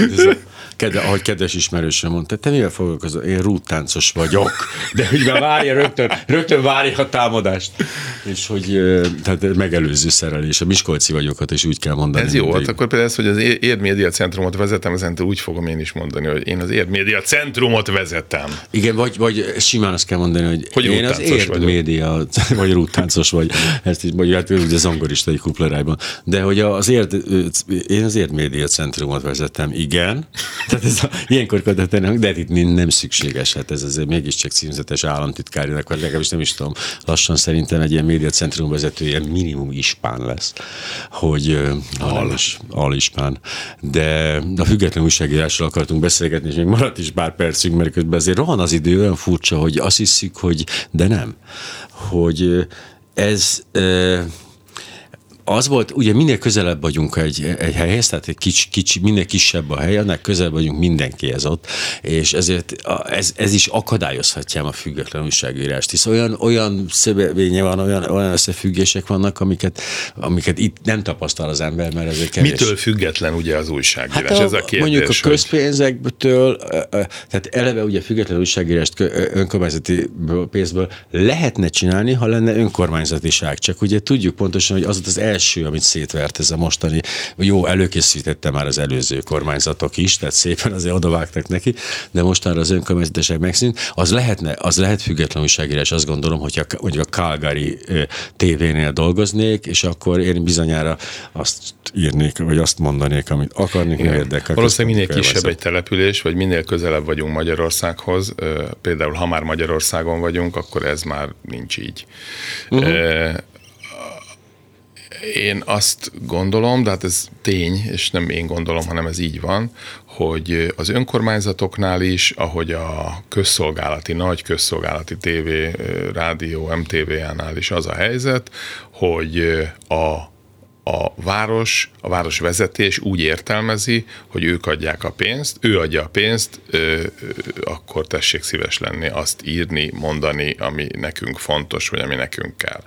Kede, ahogy kedves ismerősöm mondta, te mivel foglalkozol? Én rúttáncos vagyok. De hogy már várja rögtön, rögtön várja a támadást. És hogy tehát megelőző szerelés. A Miskolci vagyokat is úgy kell mondani. Ez jó, hát akkor például ez, hogy az Ér Média Centrumot vezetem, ezen úgy fogom én is mondani, hogy én az Ér Média Centrumot vezetem. Igen, vagy, vagy simán azt kell mondani, hogy, hogy én az Ér Média, vagy rúttáncos vagy. Ezt is, vagy hát ugye zongorista egy kuplerájban. De hogy az Ér, én az Ér Média Centrumot vezetem, igen. Tehát ez a, ilyenkor kötetlen, de itt nem szükséges, hát ez azért mégiscsak címzetes államtitkárinak, vagy legalábbis nem is tudom, lassan szerintem egy ilyen médiacentrum vezetője minimum ispán lesz, hogy Al. alispán. De a független újságírásról akartunk beszélgetni, és még maradt is pár percünk, mert közben azért rohan az idő, olyan furcsa, hogy azt hiszük, hogy de nem, hogy ez az volt, ugye minél közelebb vagyunk egy, egy helyhez, tehát egy kicsi, kicsi, minél kisebb a hely, annál közelebb vagyunk mindenkihez ott, és ezért ez, ez is akadályozhatja a független újságírást, hisz olyan, olyan szövevénye van, olyan, olyan összefüggések vannak, amiket, amiket itt nem tapasztal az ember, mert ezek kevés. Mitől független ugye az újságírás? Hát a, ez a kérdés, mondjuk a közpénzektől, tehát eleve ugye független újságírást önkormányzati pénzből lehetne csinálni, ha lenne önkormányzatiság, csak ugye tudjuk pontosan, hogy az az első, amit szétvert ez a mostani, jó, előkészítette már az előző kormányzatok is, tehát szépen azért odavágtak neki, de mostanra az önkormányzatiság megszűnt, az lehetne, az lehet független újságírás, azt gondolom, hogy a, hogy a Calgary tévénél dolgoznék, és akkor én bizonyára azt írnék, vagy azt mondanék, amit akarnék, mi érdekel. Valószínűleg minél kisebb egy település, vagy minél közelebb vagyunk Magyarországhoz, például ha már Magyarországon vagyunk, akkor ez már nincs így. Uh-huh. Én azt gondolom, de hát ez tény, és nem én gondolom, hanem ez így van, hogy az önkormányzatoknál is, ahogy a közszolgálati, nagy közszolgálati tévé, rádió, MTV-nál is az a helyzet, hogy a a város, a város vezetés úgy értelmezi, hogy ők adják a pénzt, ő adja a pénzt, ö, akkor tessék szíves lenni, azt írni, mondani, ami nekünk fontos, vagy ami nekünk kell.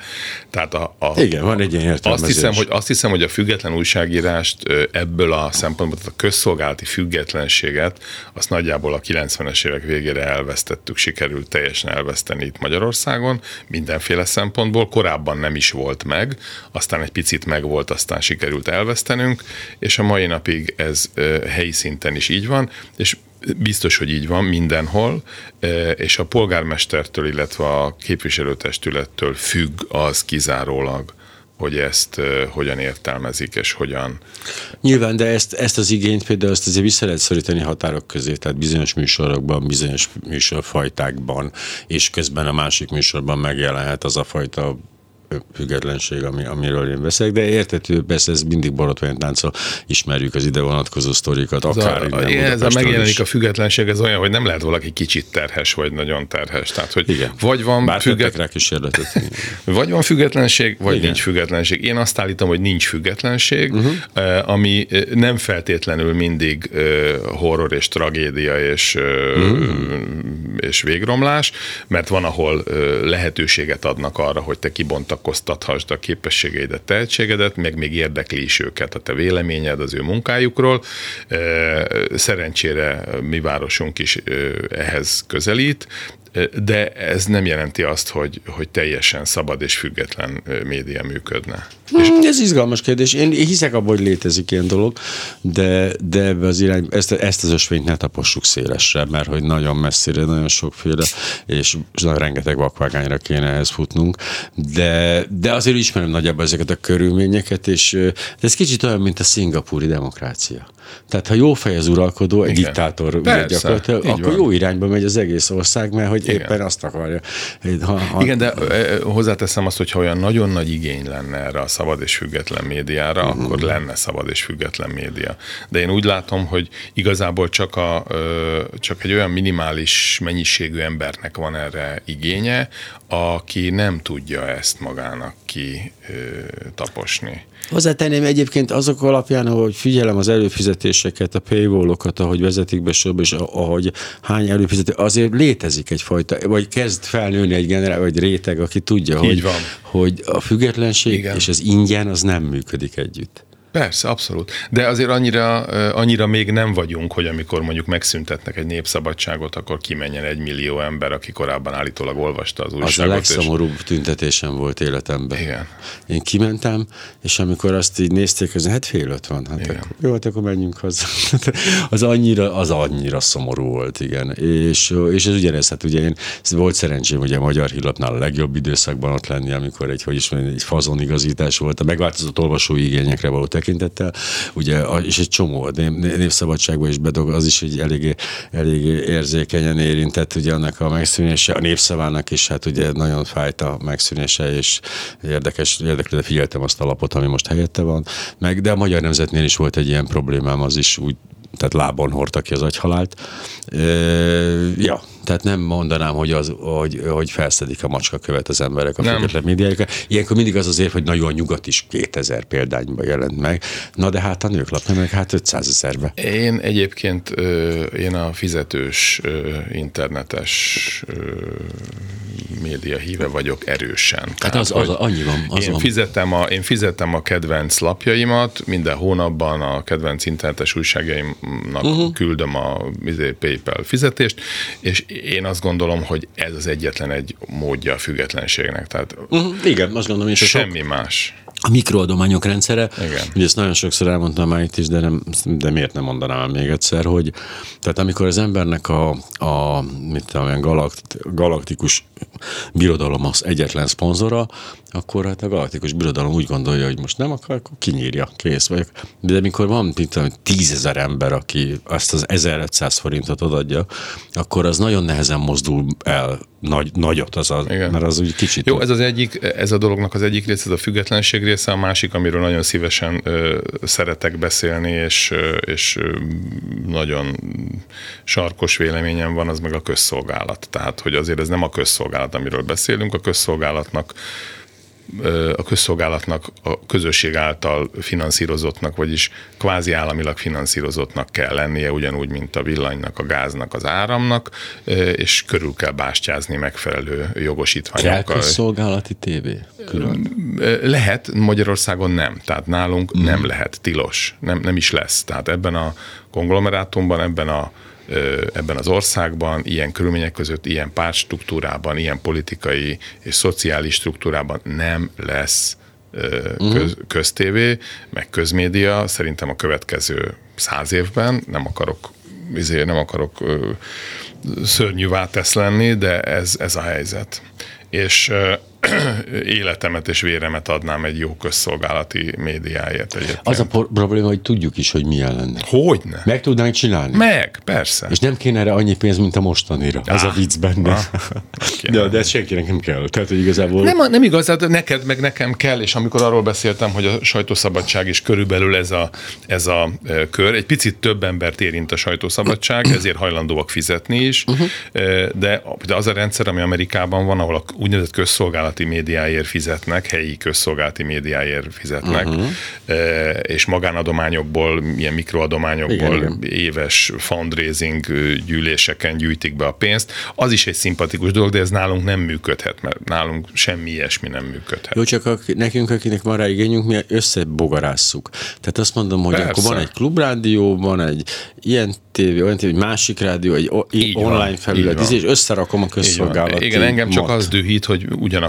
Tehát a, a, Igen, van egy ilyen értelmezés. Azt hiszem, hogy, azt hiszem, hogy a független újságírást ebből a szempontból, a közszolgálati függetlenséget, azt nagyjából a 90-es évek végére elvesztettük, sikerült teljesen elveszteni itt Magyarországon, mindenféle szempontból, korábban nem is volt meg, aztán egy picit meg volt aztán sikerült elvesztenünk, és a mai napig ez helyi szinten is így van, és biztos, hogy így van mindenhol, és a polgármestertől, illetve a képviselőtestülettől függ az kizárólag, hogy ezt hogyan értelmezik, és hogyan... Nyilván, de ezt, ezt az igényt például azt azért vissza lehet szorítani határok közé, tehát bizonyos műsorokban, bizonyos műsorfajtákban, és közben a másik műsorban megjelenhet az a fajta függetlenség, ami, amiről én beszélek, de értető, persze ez mindig táncol, ismerjük az ide vonatkozó sztorikat, akár ez a, ez a megjelenik is. a függetlenség, ez olyan, hogy nem lehet valaki kicsit terhes, vagy nagyon terhes. Tehát, hogy Igen. vagy van Bár függet... rá kísérletet. vagy van függetlenség, vagy Igen. nincs függetlenség. Én azt állítom, hogy nincs függetlenség, uh-huh. ami eh, nem feltétlenül mindig eh, horror és tragédia és, uh-huh. és végromlás, mert van, ahol lehetőséget adnak arra, hogy te kibontak kibontakoztathasd a képességeidet, tehetségedet, meg még érdekli is őket a te véleményed az ő munkájukról. Szerencsére mi városunk is ehhez közelít, de ez nem jelenti azt, hogy, hogy teljesen szabad és független média működne. És ez izgalmas kérdés. Én hiszek abban, hogy létezik ilyen dolog, de, de ebbe az irány, ezt, ezt az ösvényt ne tapossuk szélesre, mert hogy nagyon messzire, nagyon sokféle, és rengeteg vakvágányra kéne ehhez futnunk, de, de azért ismerem nagyjából ezeket a körülményeket, és ez kicsit olyan, mint a szingapúri demokrácia. Tehát ha jó fej az uralkodó, egy Igen. diktátor ugye gyakorlatilag, akkor van. jó irányba megy az egész ország, mert hogy Igen. éppen azt akarja. Ha, ha... Igen, de hozzáteszem azt, hogy ha olyan nagyon nagy igény lenne erre a szabad és független médiára, uh-huh. akkor lenne szabad és független média. De én úgy látom, hogy igazából csak, a, csak egy olyan minimális mennyiségű embernek van erre igénye, aki nem tudja ezt magának ki taposni. Hozzátenném egyébként azok alapján, ahogy figyelem az előfizetéseket, a paywallokat, ahogy vezetik be sorba, és ahogy hány előfizető, azért létezik egyfajta, vagy kezd felnőni egy generál, vagy réteg, aki tudja, hogy, van. hogy a függetlenség Igen. és az ingyen az nem működik együtt. Persze, abszolút. De azért annyira, annyira még nem vagyunk, hogy amikor mondjuk megszüntetnek egy népszabadságot, akkor kimenjen egy millió ember, aki korábban állítólag olvasta az újságot. Az a legszomorúbb és... tüntetésem volt életemben. Igen. Én kimentem, és amikor azt így nézték, az hát fél öt van. Hát akkor, jó, hát akkor menjünk haza. az annyira, az annyira szomorú volt, igen. És, és ez ugyanez, hát ugye én volt szerencsém, ugye a Magyar Hírlapnál a legjobb időszakban ott lenni, amikor egy, hogy is mondjam, egy fazonigazítás volt, a megváltozott olvasói igényekre való tekintettel, ugye, és egy csomó népszabadságban is bedog, az is egy elég, elég érzékenyen érintett, ugye annak a megszűnése, a népszavának is, hát ugye nagyon fájt a megszűnése, és érdekes, érdeklődve figyeltem azt a lapot, ami most helyette van, meg, de a Magyar Nemzetnél is volt egy ilyen problémám, az is úgy tehát lábon hordta ki az agyhalált. E, ja, tehát nem mondanám, hogy, az, hogy, hogy felszedik a macska követ az emberek a független médiáikra. Ilyenkor mindig az az ér, hogy nagyon nyugat is 2000 példányban jelent meg. Na de hát a nők lapja meg hát 500 ezerbe. Én egyébként én a fizetős internetes média híve vagyok erősen. Hát Tehát, az, az, annyi van. Az én, van. Fizetem a, én fizetem a kedvenc lapjaimat, minden hónapban a kedvenc internetes újságjaimnak uh-huh. küldöm a izé, PayPal fizetést, és én azt gondolom, hogy ez az egyetlen egy módja a függetlenségnek. Tehát uh-huh. Igen, azt gondolom, hogy semmi sok... más a mikroadományok rendszere, Igen. ugye ezt nagyon sokszor elmondtam már itt is, de, nem, de miért nem mondanám még egyszer, hogy tehát amikor az embernek a, a mit tudom, galakt, galaktikus birodalom az egyetlen szponzora, akkor hát a galaktikus birodalom úgy gondolja, hogy most nem akar, akkor kinyírja, kész vagyok. De amikor van tudom, tízezer ember, aki azt az 1500 forintot adja, akkor az nagyon nehezen mozdul el nagy, nagyot, az a, Igen. mert az úgy kicsit... Jó, ez az egyik, ez a dolognak az egyik része, ez a függetlenség része, a másik, amiről nagyon szívesen ö, szeretek beszélni, és, ö, és ö, nagyon sarkos véleményem van, az meg a közszolgálat. Tehát, hogy azért ez nem a közszolgálat, amiről beszélünk, a közszolgálatnak a közszolgálatnak a közösség által finanszírozottnak, vagyis kvázi államilag finanszírozottnak kell lennie, ugyanúgy, mint a villanynak, a gáznak, az áramnak, és körül kell bástyázni megfelelő jogosítványokkal. Kell közszolgálati tévé? Külön? Lehet, Magyarországon nem. Tehát nálunk mm. nem lehet, tilos. Nem, nem is lesz. Tehát ebben a konglomerátumban, ebben a ebben az országban, ilyen körülmények között, ilyen pártstruktúrában, ilyen politikai és szociális struktúrában nem lesz mhm. köz, köztévé, meg közmédia szerintem a következő száz évben, nem akarok, izé, nem akarok szörnyű tesz lenni, de ez, ez a helyzet. És életemet és véremet adnám egy jó közszolgálati médiáért egyébként. Az a probléma, hogy tudjuk is, hogy milyen lenne. Hogyne? Meg tudnánk csinálni? Meg, persze. És nem kéne erre annyi pénz, mint a mostanira. Ah, az a vicc benne. Ah, de, de ez senkinek nem kell. Tehát, hogy igazából... Nem, nem igaz, de neked meg nekem kell, és amikor arról beszéltem, hogy a sajtószabadság is körülbelül ez a, ez a kör, egy picit több embert érint a sajtószabadság, ezért hajlandóak fizetni is, uh-huh. de, de az a rendszer, ami Amerikában van, ahol a úgynevezett közszolgálat közszolgálati médiáért fizetnek, helyi közszolgálati médiáért fizetnek, uh-huh. és magánadományokból, ilyen mikroadományokból igen, igen. éves fundraising gyűléseken gyűjtik be a pénzt. Az is egy szimpatikus dolog, de ez nálunk nem működhet, mert nálunk semmi ilyesmi nem működhet. Jó, csak a, nekünk, akinek van rá igényünk, mi összebogarásszuk. Tehát azt mondom, hogy Persze. akkor van egy klubrádió, van egy ilyen tévé, olyan tévé, egy másik rádió, egy így online van, felület, és összerakom a közszolgálat. Igen, engem csak az dühít, hogy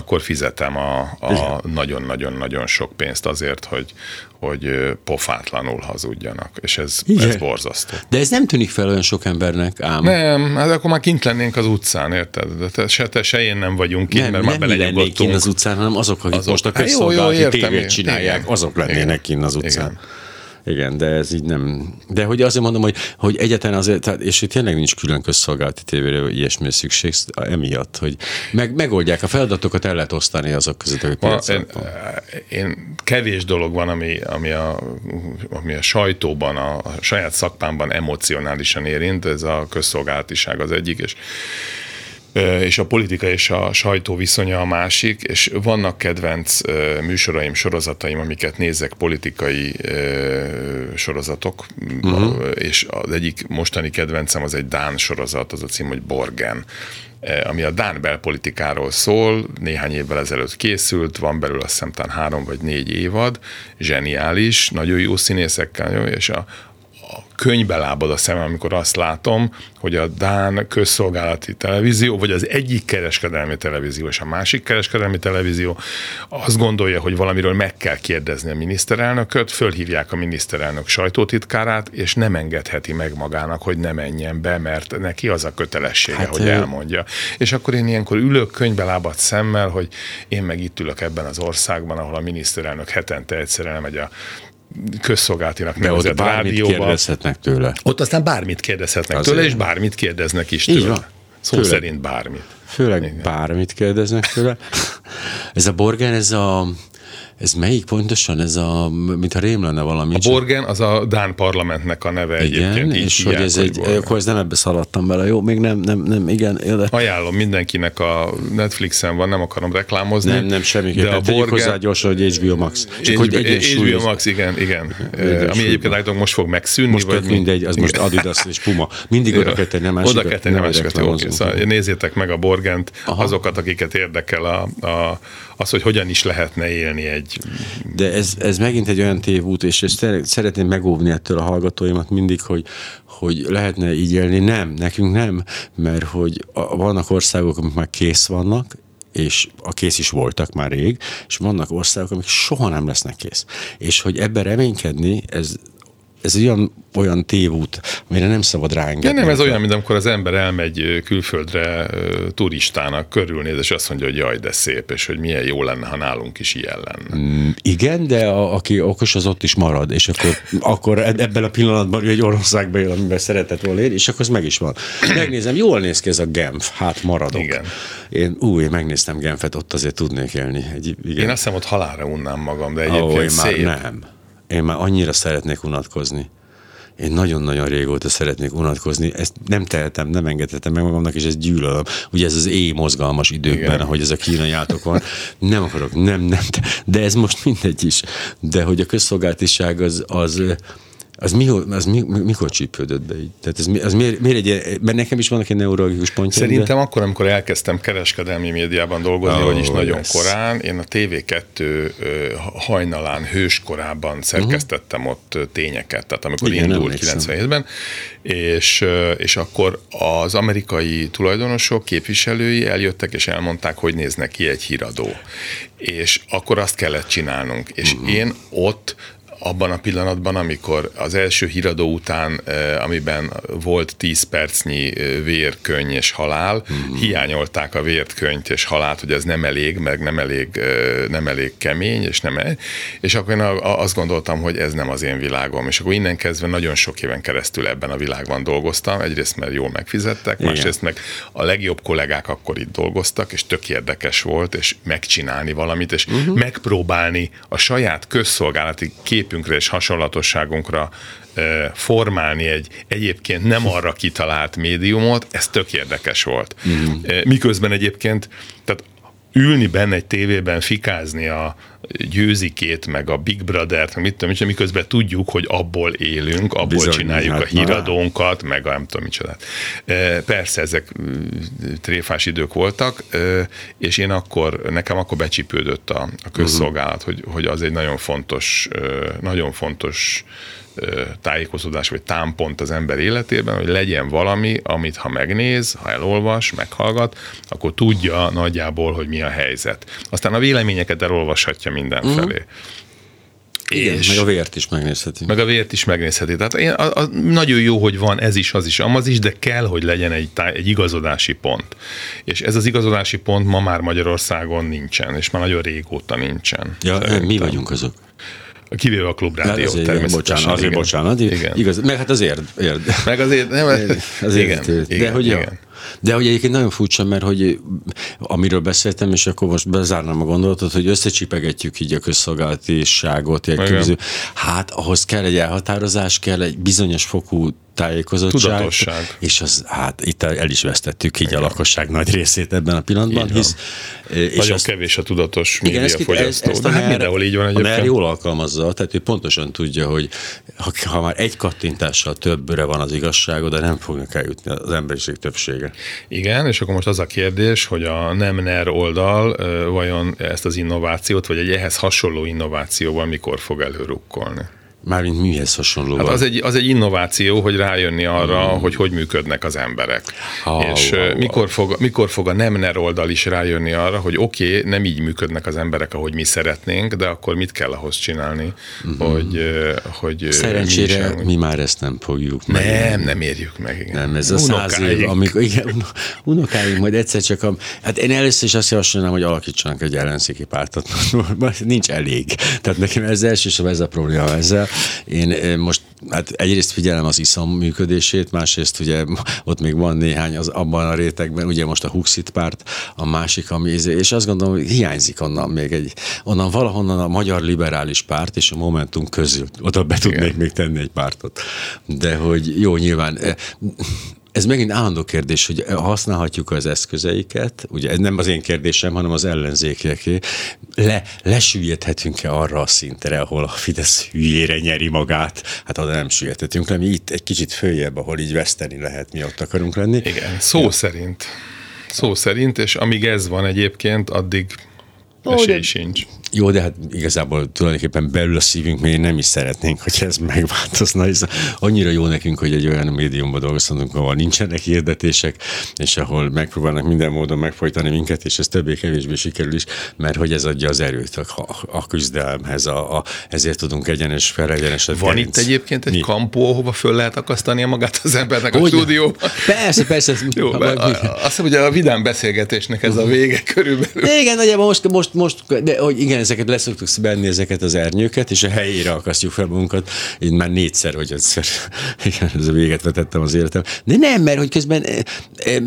ugyanakkor fizetem a, a nagyon-nagyon-nagyon sok pénzt azért, hogy, hogy pofátlanul hazudjanak, és ez, ez borzasztó. De ez nem tűnik fel olyan sok embernek, ám. Nem, hát akkor már kint lennénk az utcán, érted? De te, se te, se én nem vagyunk kint, nem, mert nem már belenyugodtunk. kint az utcán, hanem azok, akik azok, most a közszolgálati tévét csinálják, igen, azok lennének kint az utcán. Igen. Igen, de ez így nem. De hogy azért mondom, hogy, hogy egyetlen azért, tehát, és itt tényleg nincs külön közszolgálati tévére ilyesmi szükség, emiatt, hogy meg, megoldják a feladatokat, el lehet osztani azok között, hogy én, én, kevés dolog van, ami, ami, a, ami a sajtóban, a, a saját szakmámban emocionálisan érint, ez a közszolgálatiság az egyik, és és a politika és a sajtó viszonya a másik, és vannak kedvenc műsoraim, sorozataim, amiket nézek, politikai sorozatok, uh-huh. és az egyik mostani kedvencem az egy Dán sorozat, az a cím, hogy Borgen ami a Dán belpolitikáról szól, néhány évvel ezelőtt készült, van belőle azt hiszem három vagy négy évad, zseniális, nagyon jó színészekkel, és a, a könyvbe lábad a szemem, amikor azt látom, hogy a Dán közszolgálati televízió, vagy az egyik kereskedelmi televízió és a másik kereskedelmi televízió azt gondolja, hogy valamiről meg kell kérdezni a miniszterelnököt, fölhívják a miniszterelnök sajtótitkárát, és nem engedheti meg magának, hogy ne menjen be, mert neki az a kötelessége, hát, hogy elmondja. És akkor én ilyenkor ülök könyvbe lábad szemmel, hogy én meg itt ülök ebben az országban, ahol a miniszterelnök hetente egyszer elmegy a közszolgáltinak De ott bármit rádióba. kérdezhetnek tőle. Ott aztán bármit kérdezhetnek Azért. tőle, és bármit kérdeznek is tőle. Így van. Szó Főleg. szerint bármit. Főleg Igen. bármit kérdeznek tőle. Ez a Borgen, ez a ez melyik pontosan? Ez a, mint a rém lenne valami. A Borgen az a Dán parlamentnek a neve igen, egyébként. Így és hogy ez hogy egy, Borgen. akkor ez nem ebbe szaladtam bele. Jó, még nem, nem, nem, igen. De... Ajánlom mindenkinek a Netflixen van, nem akarom reklámozni. Nem, nem semmiképpen. De a Borgen... hozzá gyorsan, hogy HBO Max. Csak hogy HBO Max, igen, igen. Ami egyébként most fog megszűnni. Most vagy mindegy, az most Adidas és Puma. Mindig oda kell tenni a másikat. Oda kell tenni a másikat. Szóval nézzétek meg a Borgent, azokat, akiket érdekel a, a, az, hogy hogyan is lehetne élni egy... De ez, ez megint egy olyan tévút, és ezt szeretném megóvni ettől a hallgatóimat mindig, hogy, hogy lehetne így élni. Nem, nekünk nem, mert hogy vannak országok, amik már kész vannak, és a kész is voltak már rég, és vannak országok, amik soha nem lesznek kész. És hogy ebben reménykedni, ez ez olyan, olyan tévút, amire nem szabad ráengedni. Ja, nem, ez olyan, mint amikor az ember elmegy külföldre turistának, körülnéz, és azt mondja, hogy jaj, de szép, és hogy milyen jó lenne, ha nálunk is ilyen lenne. Mm, igen, de a, aki okos, az ott is marad, és akkor, akkor ebben a pillanatban egy országban él, amiben szeretett volna élni, és akkor az meg is van. Megnézem, jól néz ki ez a Genf, hát maradok. Igen. Én új, megnéztem Genfet, ott azért tudnék élni. Egy, igen. Én azt hiszem, ott halára unnám magam, de egyébként oh, én szép. már nem. Én már annyira szeretnék unatkozni. Én nagyon-nagyon régóta szeretnék unatkozni, ezt nem tehetem, nem engedhetem meg magamnak, és ezt gyűlölöm. Ugye ez az éj mozgalmas időkben, Igen. ahogy ez a kínai átok van. Nem akarok, nem, nem, de ez most mindegy is. De hogy a közszolgáltiság az, az az, mi, az mi, mikor csípődött be így? Tehát ez, az miért, miért egy, mert nekem is vannak egy neurologikus pontja. Szerintem de... akkor, amikor elkezdtem kereskedelmi médiában dolgozni, oh, vagyis nagyon yes. korán, én a TV2 hajnalán hőskorában szerkesztettem uh-huh. ott tényeket, tehát amikor Igen, indult 97-ben, és, és akkor az amerikai tulajdonosok, képviselői eljöttek és elmondták, hogy néznek ki egy híradó. És akkor azt kellett csinálnunk. És uh-huh. én ott abban a pillanatban, amikor az első híradó után, eh, amiben volt 10 percnyi eh, vérkönyv és halál, mm. hiányolták a vérkönyvt és halált, hogy ez nem elég, meg nem elég, eh, nem elég kemény, és nem elég. És akkor én azt gondoltam, hogy ez nem az én világom. És akkor innen kezdve nagyon sok éven keresztül ebben a világban dolgoztam. Egyrészt, mert jól megfizettek, Igen. másrészt meg a legjobb kollégák akkor itt dolgoztak, és tök érdekes volt, és megcsinálni valamit, és uh-huh. megpróbálni a saját közszolgálati kép képünkre és hasonlatosságunkra formálni egy egyébként nem arra kitalált médiumot, ez tök érdekes volt. Mm. Miközben egyébként, tehát ülni benne egy tévében, fikázni a győzikét, meg a Big Brother-t, meg mit tudom, és miközben tudjuk, hogy abból élünk, abból Bizony, csináljuk hát a híradónkat, meg a nem tudom micsodát. Persze ezek tréfás idők voltak, és én akkor, nekem akkor becsípődött a, a közszolgálat, uh-huh. hogy, hogy az egy nagyon fontos, nagyon fontos tájékozódás vagy támpont az ember életében, hogy legyen valami, amit ha megnéz, ha elolvas, meghallgat, akkor tudja nagyjából, hogy mi a helyzet. Aztán a véleményeket elolvashatja mindenfelé. Uh-huh. Igen, és meg a vért is megnézheti. Meg a vért is megnézheti. Tehát én, a, a, nagyon jó, hogy van ez is, az is, amaz is, de kell, hogy legyen egy, egy igazodási pont. És ez az igazodási pont ma már Magyarországon nincsen, és már nagyon régóta nincsen. Ja, Szerintem. mi vagyunk azok. Kivéve a klubrádió azért, természetesen. Bocsánat, azért igen. bocsánat. Igen. Igaz, meg hát az érd. érd. Meg azért, nem, az igen, igen, De hogy igen. De hogy egyébként nagyon furcsa, mert hogy amiről beszéltem, és akkor most bezárnám a gondolatot, hogy összecsipegetjük így a közszolgálatiságot, hát ahhoz kell egy elhatározás, kell egy bizonyos fokú tájékozottság. Tudatosság. És az, hát itt el is vesztettük így igen. a lakosság nagy részét ebben a pillanatban, Így hisz... És Nagyon az, kevés a tudatos médiafogyasztó. Ez, ezt a hát mindenhol így van egyébként. A jól alkalmazza, tehát ő pontosan tudja, hogy ha, ha már egy kattintással többre van az igazság, de nem fognak eljutni az emberiség többsége. Igen, és akkor most az a kérdés, hogy a nem NER oldal vajon ezt az innovációt, vagy egy ehhez hasonló innovációval mikor fog előrukkolni? Mármint mihez hasonló? Hát az egy, az egy innováció, hogy rájönni arra, hmm. hogy hogy működnek az emberek. Ha, és ha, mikor, fog, mikor fog a Nemner oldal is rájönni arra, hogy oké, okay, nem így működnek az emberek, ahogy mi szeretnénk, de akkor mit kell ahhoz csinálni, uh-huh. hogy, hogy Szerencsére mi, mi már ezt nem fogjuk meg. Nem, nem érjük meg. Igen. Nem, ez a száz év, amikor igen, unokáink majd egyszer csak a, hát én először is azt javasolnám, hogy alakítsanak egy ellenzéki pártot. Nincs elég. Tehát nekem ez elsősorban ez a probléma ezzel. Én most hát egyrészt figyelem az iszom működését, másrészt ugye ott még van néhány az abban a rétegben, ugye most a Huxit párt, a másik, ami, és azt gondolom, hogy hiányzik onnan még egy, onnan valahonnan a magyar liberális párt és a Momentum közül, oda be tudnék Igen. még tenni egy pártot. De hogy jó, nyilván ez megint állandó kérdés, hogy használhatjuk az eszközeiket, ugye ez nem az én kérdésem, hanem az ellenzékeké, le, lesüllyedhetünk-e arra a szintre, ahol a Fidesz hülyére nyeri magát, hát oda nem süllyedhetünk le, mi itt egy kicsit följebb, ahol így veszteni lehet, mi ott akarunk lenni. Igen, szó ja. szerint. Szó szerint, és amíg ez van egyébként, addig esély sincs. Jó, de hát igazából tulajdonképpen belül a szívünk még nem is szeretnénk, hogy ez megváltozna, hisz annyira jó nekünk, hogy egy olyan médiumban dolgozhatunk, ahol nincsenek hirdetések, és ahol megpróbálnak minden módon megfojtani minket, és ez többé-kevésbé sikerül is, mert hogy ez adja az erőt a, a küzdelemhez, a, a, ezért tudunk egyenes, felegyeneset. Van gerinc. itt egyébként egy Mi? kampó, ahova föl lehet akasztani magát az embernek hogy? a stúdióban? Persze, persze. jó, a, azt hiszem, hogy a vidám beszélgetésnek ez a vége körülbelül. De igen, nagyjából most, most, most de, hogy igen, ezeket leszoktuk benni ezeket az ernyőket, és a helyére akasztjuk fel magunkat. Én már négyszer, vagy ötször, igen, ez a véget vetettem az életem. De nem, mert hogy közben eh, eh,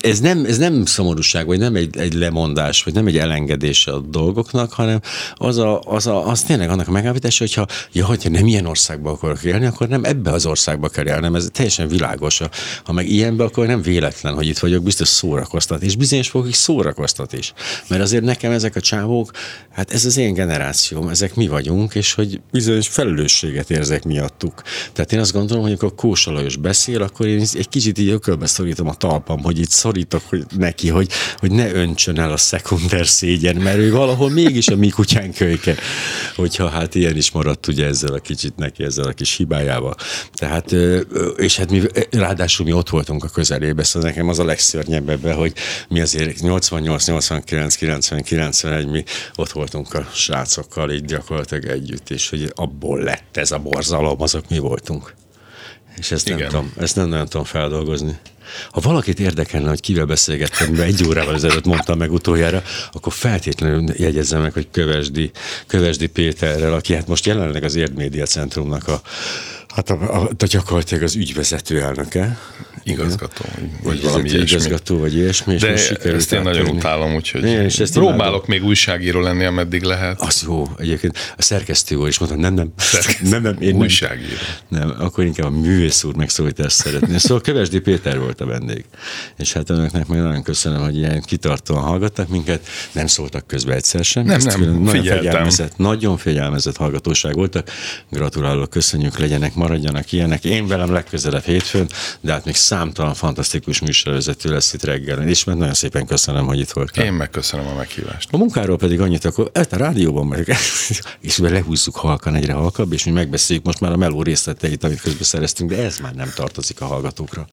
ez nem, ez nem szomorúság, vagy nem egy, egy lemondás, vagy nem egy elengedés a dolgoknak, hanem az, a, az, a, az tényleg annak a megállapítása, hogyha, ja, hogyha nem ilyen országba akarok élni, akkor nem ebbe az országba kell élnem. Ez teljesen világos. Ha meg ilyenbe, akkor nem véletlen, hogy itt vagyok, biztos szórakoztat, és bizonyos fokig szórakoztat is. Mert azért nekem ezek a csávók, hát ez az én generációm, ezek mi vagyunk, és hogy bizonyos felelősséget érzek miattuk. Tehát én azt gondolom, hogy amikor Kósa Lajos beszél, akkor én egy kicsit így ökölbe szorítom a talpam, hogy itt szorítok hogy neki, hogy, hogy ne öntsön el a szekunder szégyen, mert ő valahol mégis a mi kutyán kölyke, hogyha hát ilyen is maradt ugye ezzel a kicsit neki, ezzel a kis hibájával. Tehát, és hát mi ráadásul mi ott voltunk a közelébe, szóval nekem az a legszörnyebb ebbe, hogy mi azért 88, 89, 90, 91 mi ott voltunk a srácokkal így gyakorlatilag együtt, és hogy abból lett ez a borzalom, azok mi voltunk. És ezt nem, tudom, ezt nem nagyon tudom feldolgozni. Ha valakit érdekelne, hogy kivel beszélgettem, egy órával ezelőtt mondtam meg utoljára, akkor feltétlenül jegyezzem meg, hogy Kövesdi, Kövesdi Péterrel, aki hát most jelenleg az Érdmédia Centrumnak a Hát a, a, a gyakorlatilag az ügyvezető elnöke. Igazgató. Vagy valami ilyesmi. Igazgató, vagy ilyesmi. És De ezt én nagyon utálom, úgyhogy én, és ezt próbálok imádom. még újságíró lenni, ameddig lehet. Az jó. Egyébként a szerkesztő úr is mondta, nem, nem. Szerkesztő. Nem, nem, én újságíró. Nem, nem, akkor inkább a művész úr ezt szeretné. Szóval Kövesdi Péter volt a vendég. És hát önöknek meg nagyon köszönöm, hogy ilyen kitartóan hallgattak minket. Nem szóltak közbe egyszer sem. Nem, nem, nagyon fegyelmezett, nagyon fegyelmezett hallgatóság voltak. Gratulálok, köszönjük, legyenek maradjanak ilyenek. Én velem legközelebb hétfőn, de hát még számtalan fantasztikus műsorvezető lesz itt reggel. És mert nagyon szépen köszönöm, hogy itt volt. Én megköszönöm a meghívást. A munkáról pedig annyit, akkor ezt a rádióban meg, és lehúzzuk halkan egyre halkabb, és mi megbeszéljük most már a meló részleteit, amit közben szereztünk, de ez már nem tartozik a hallgatókra.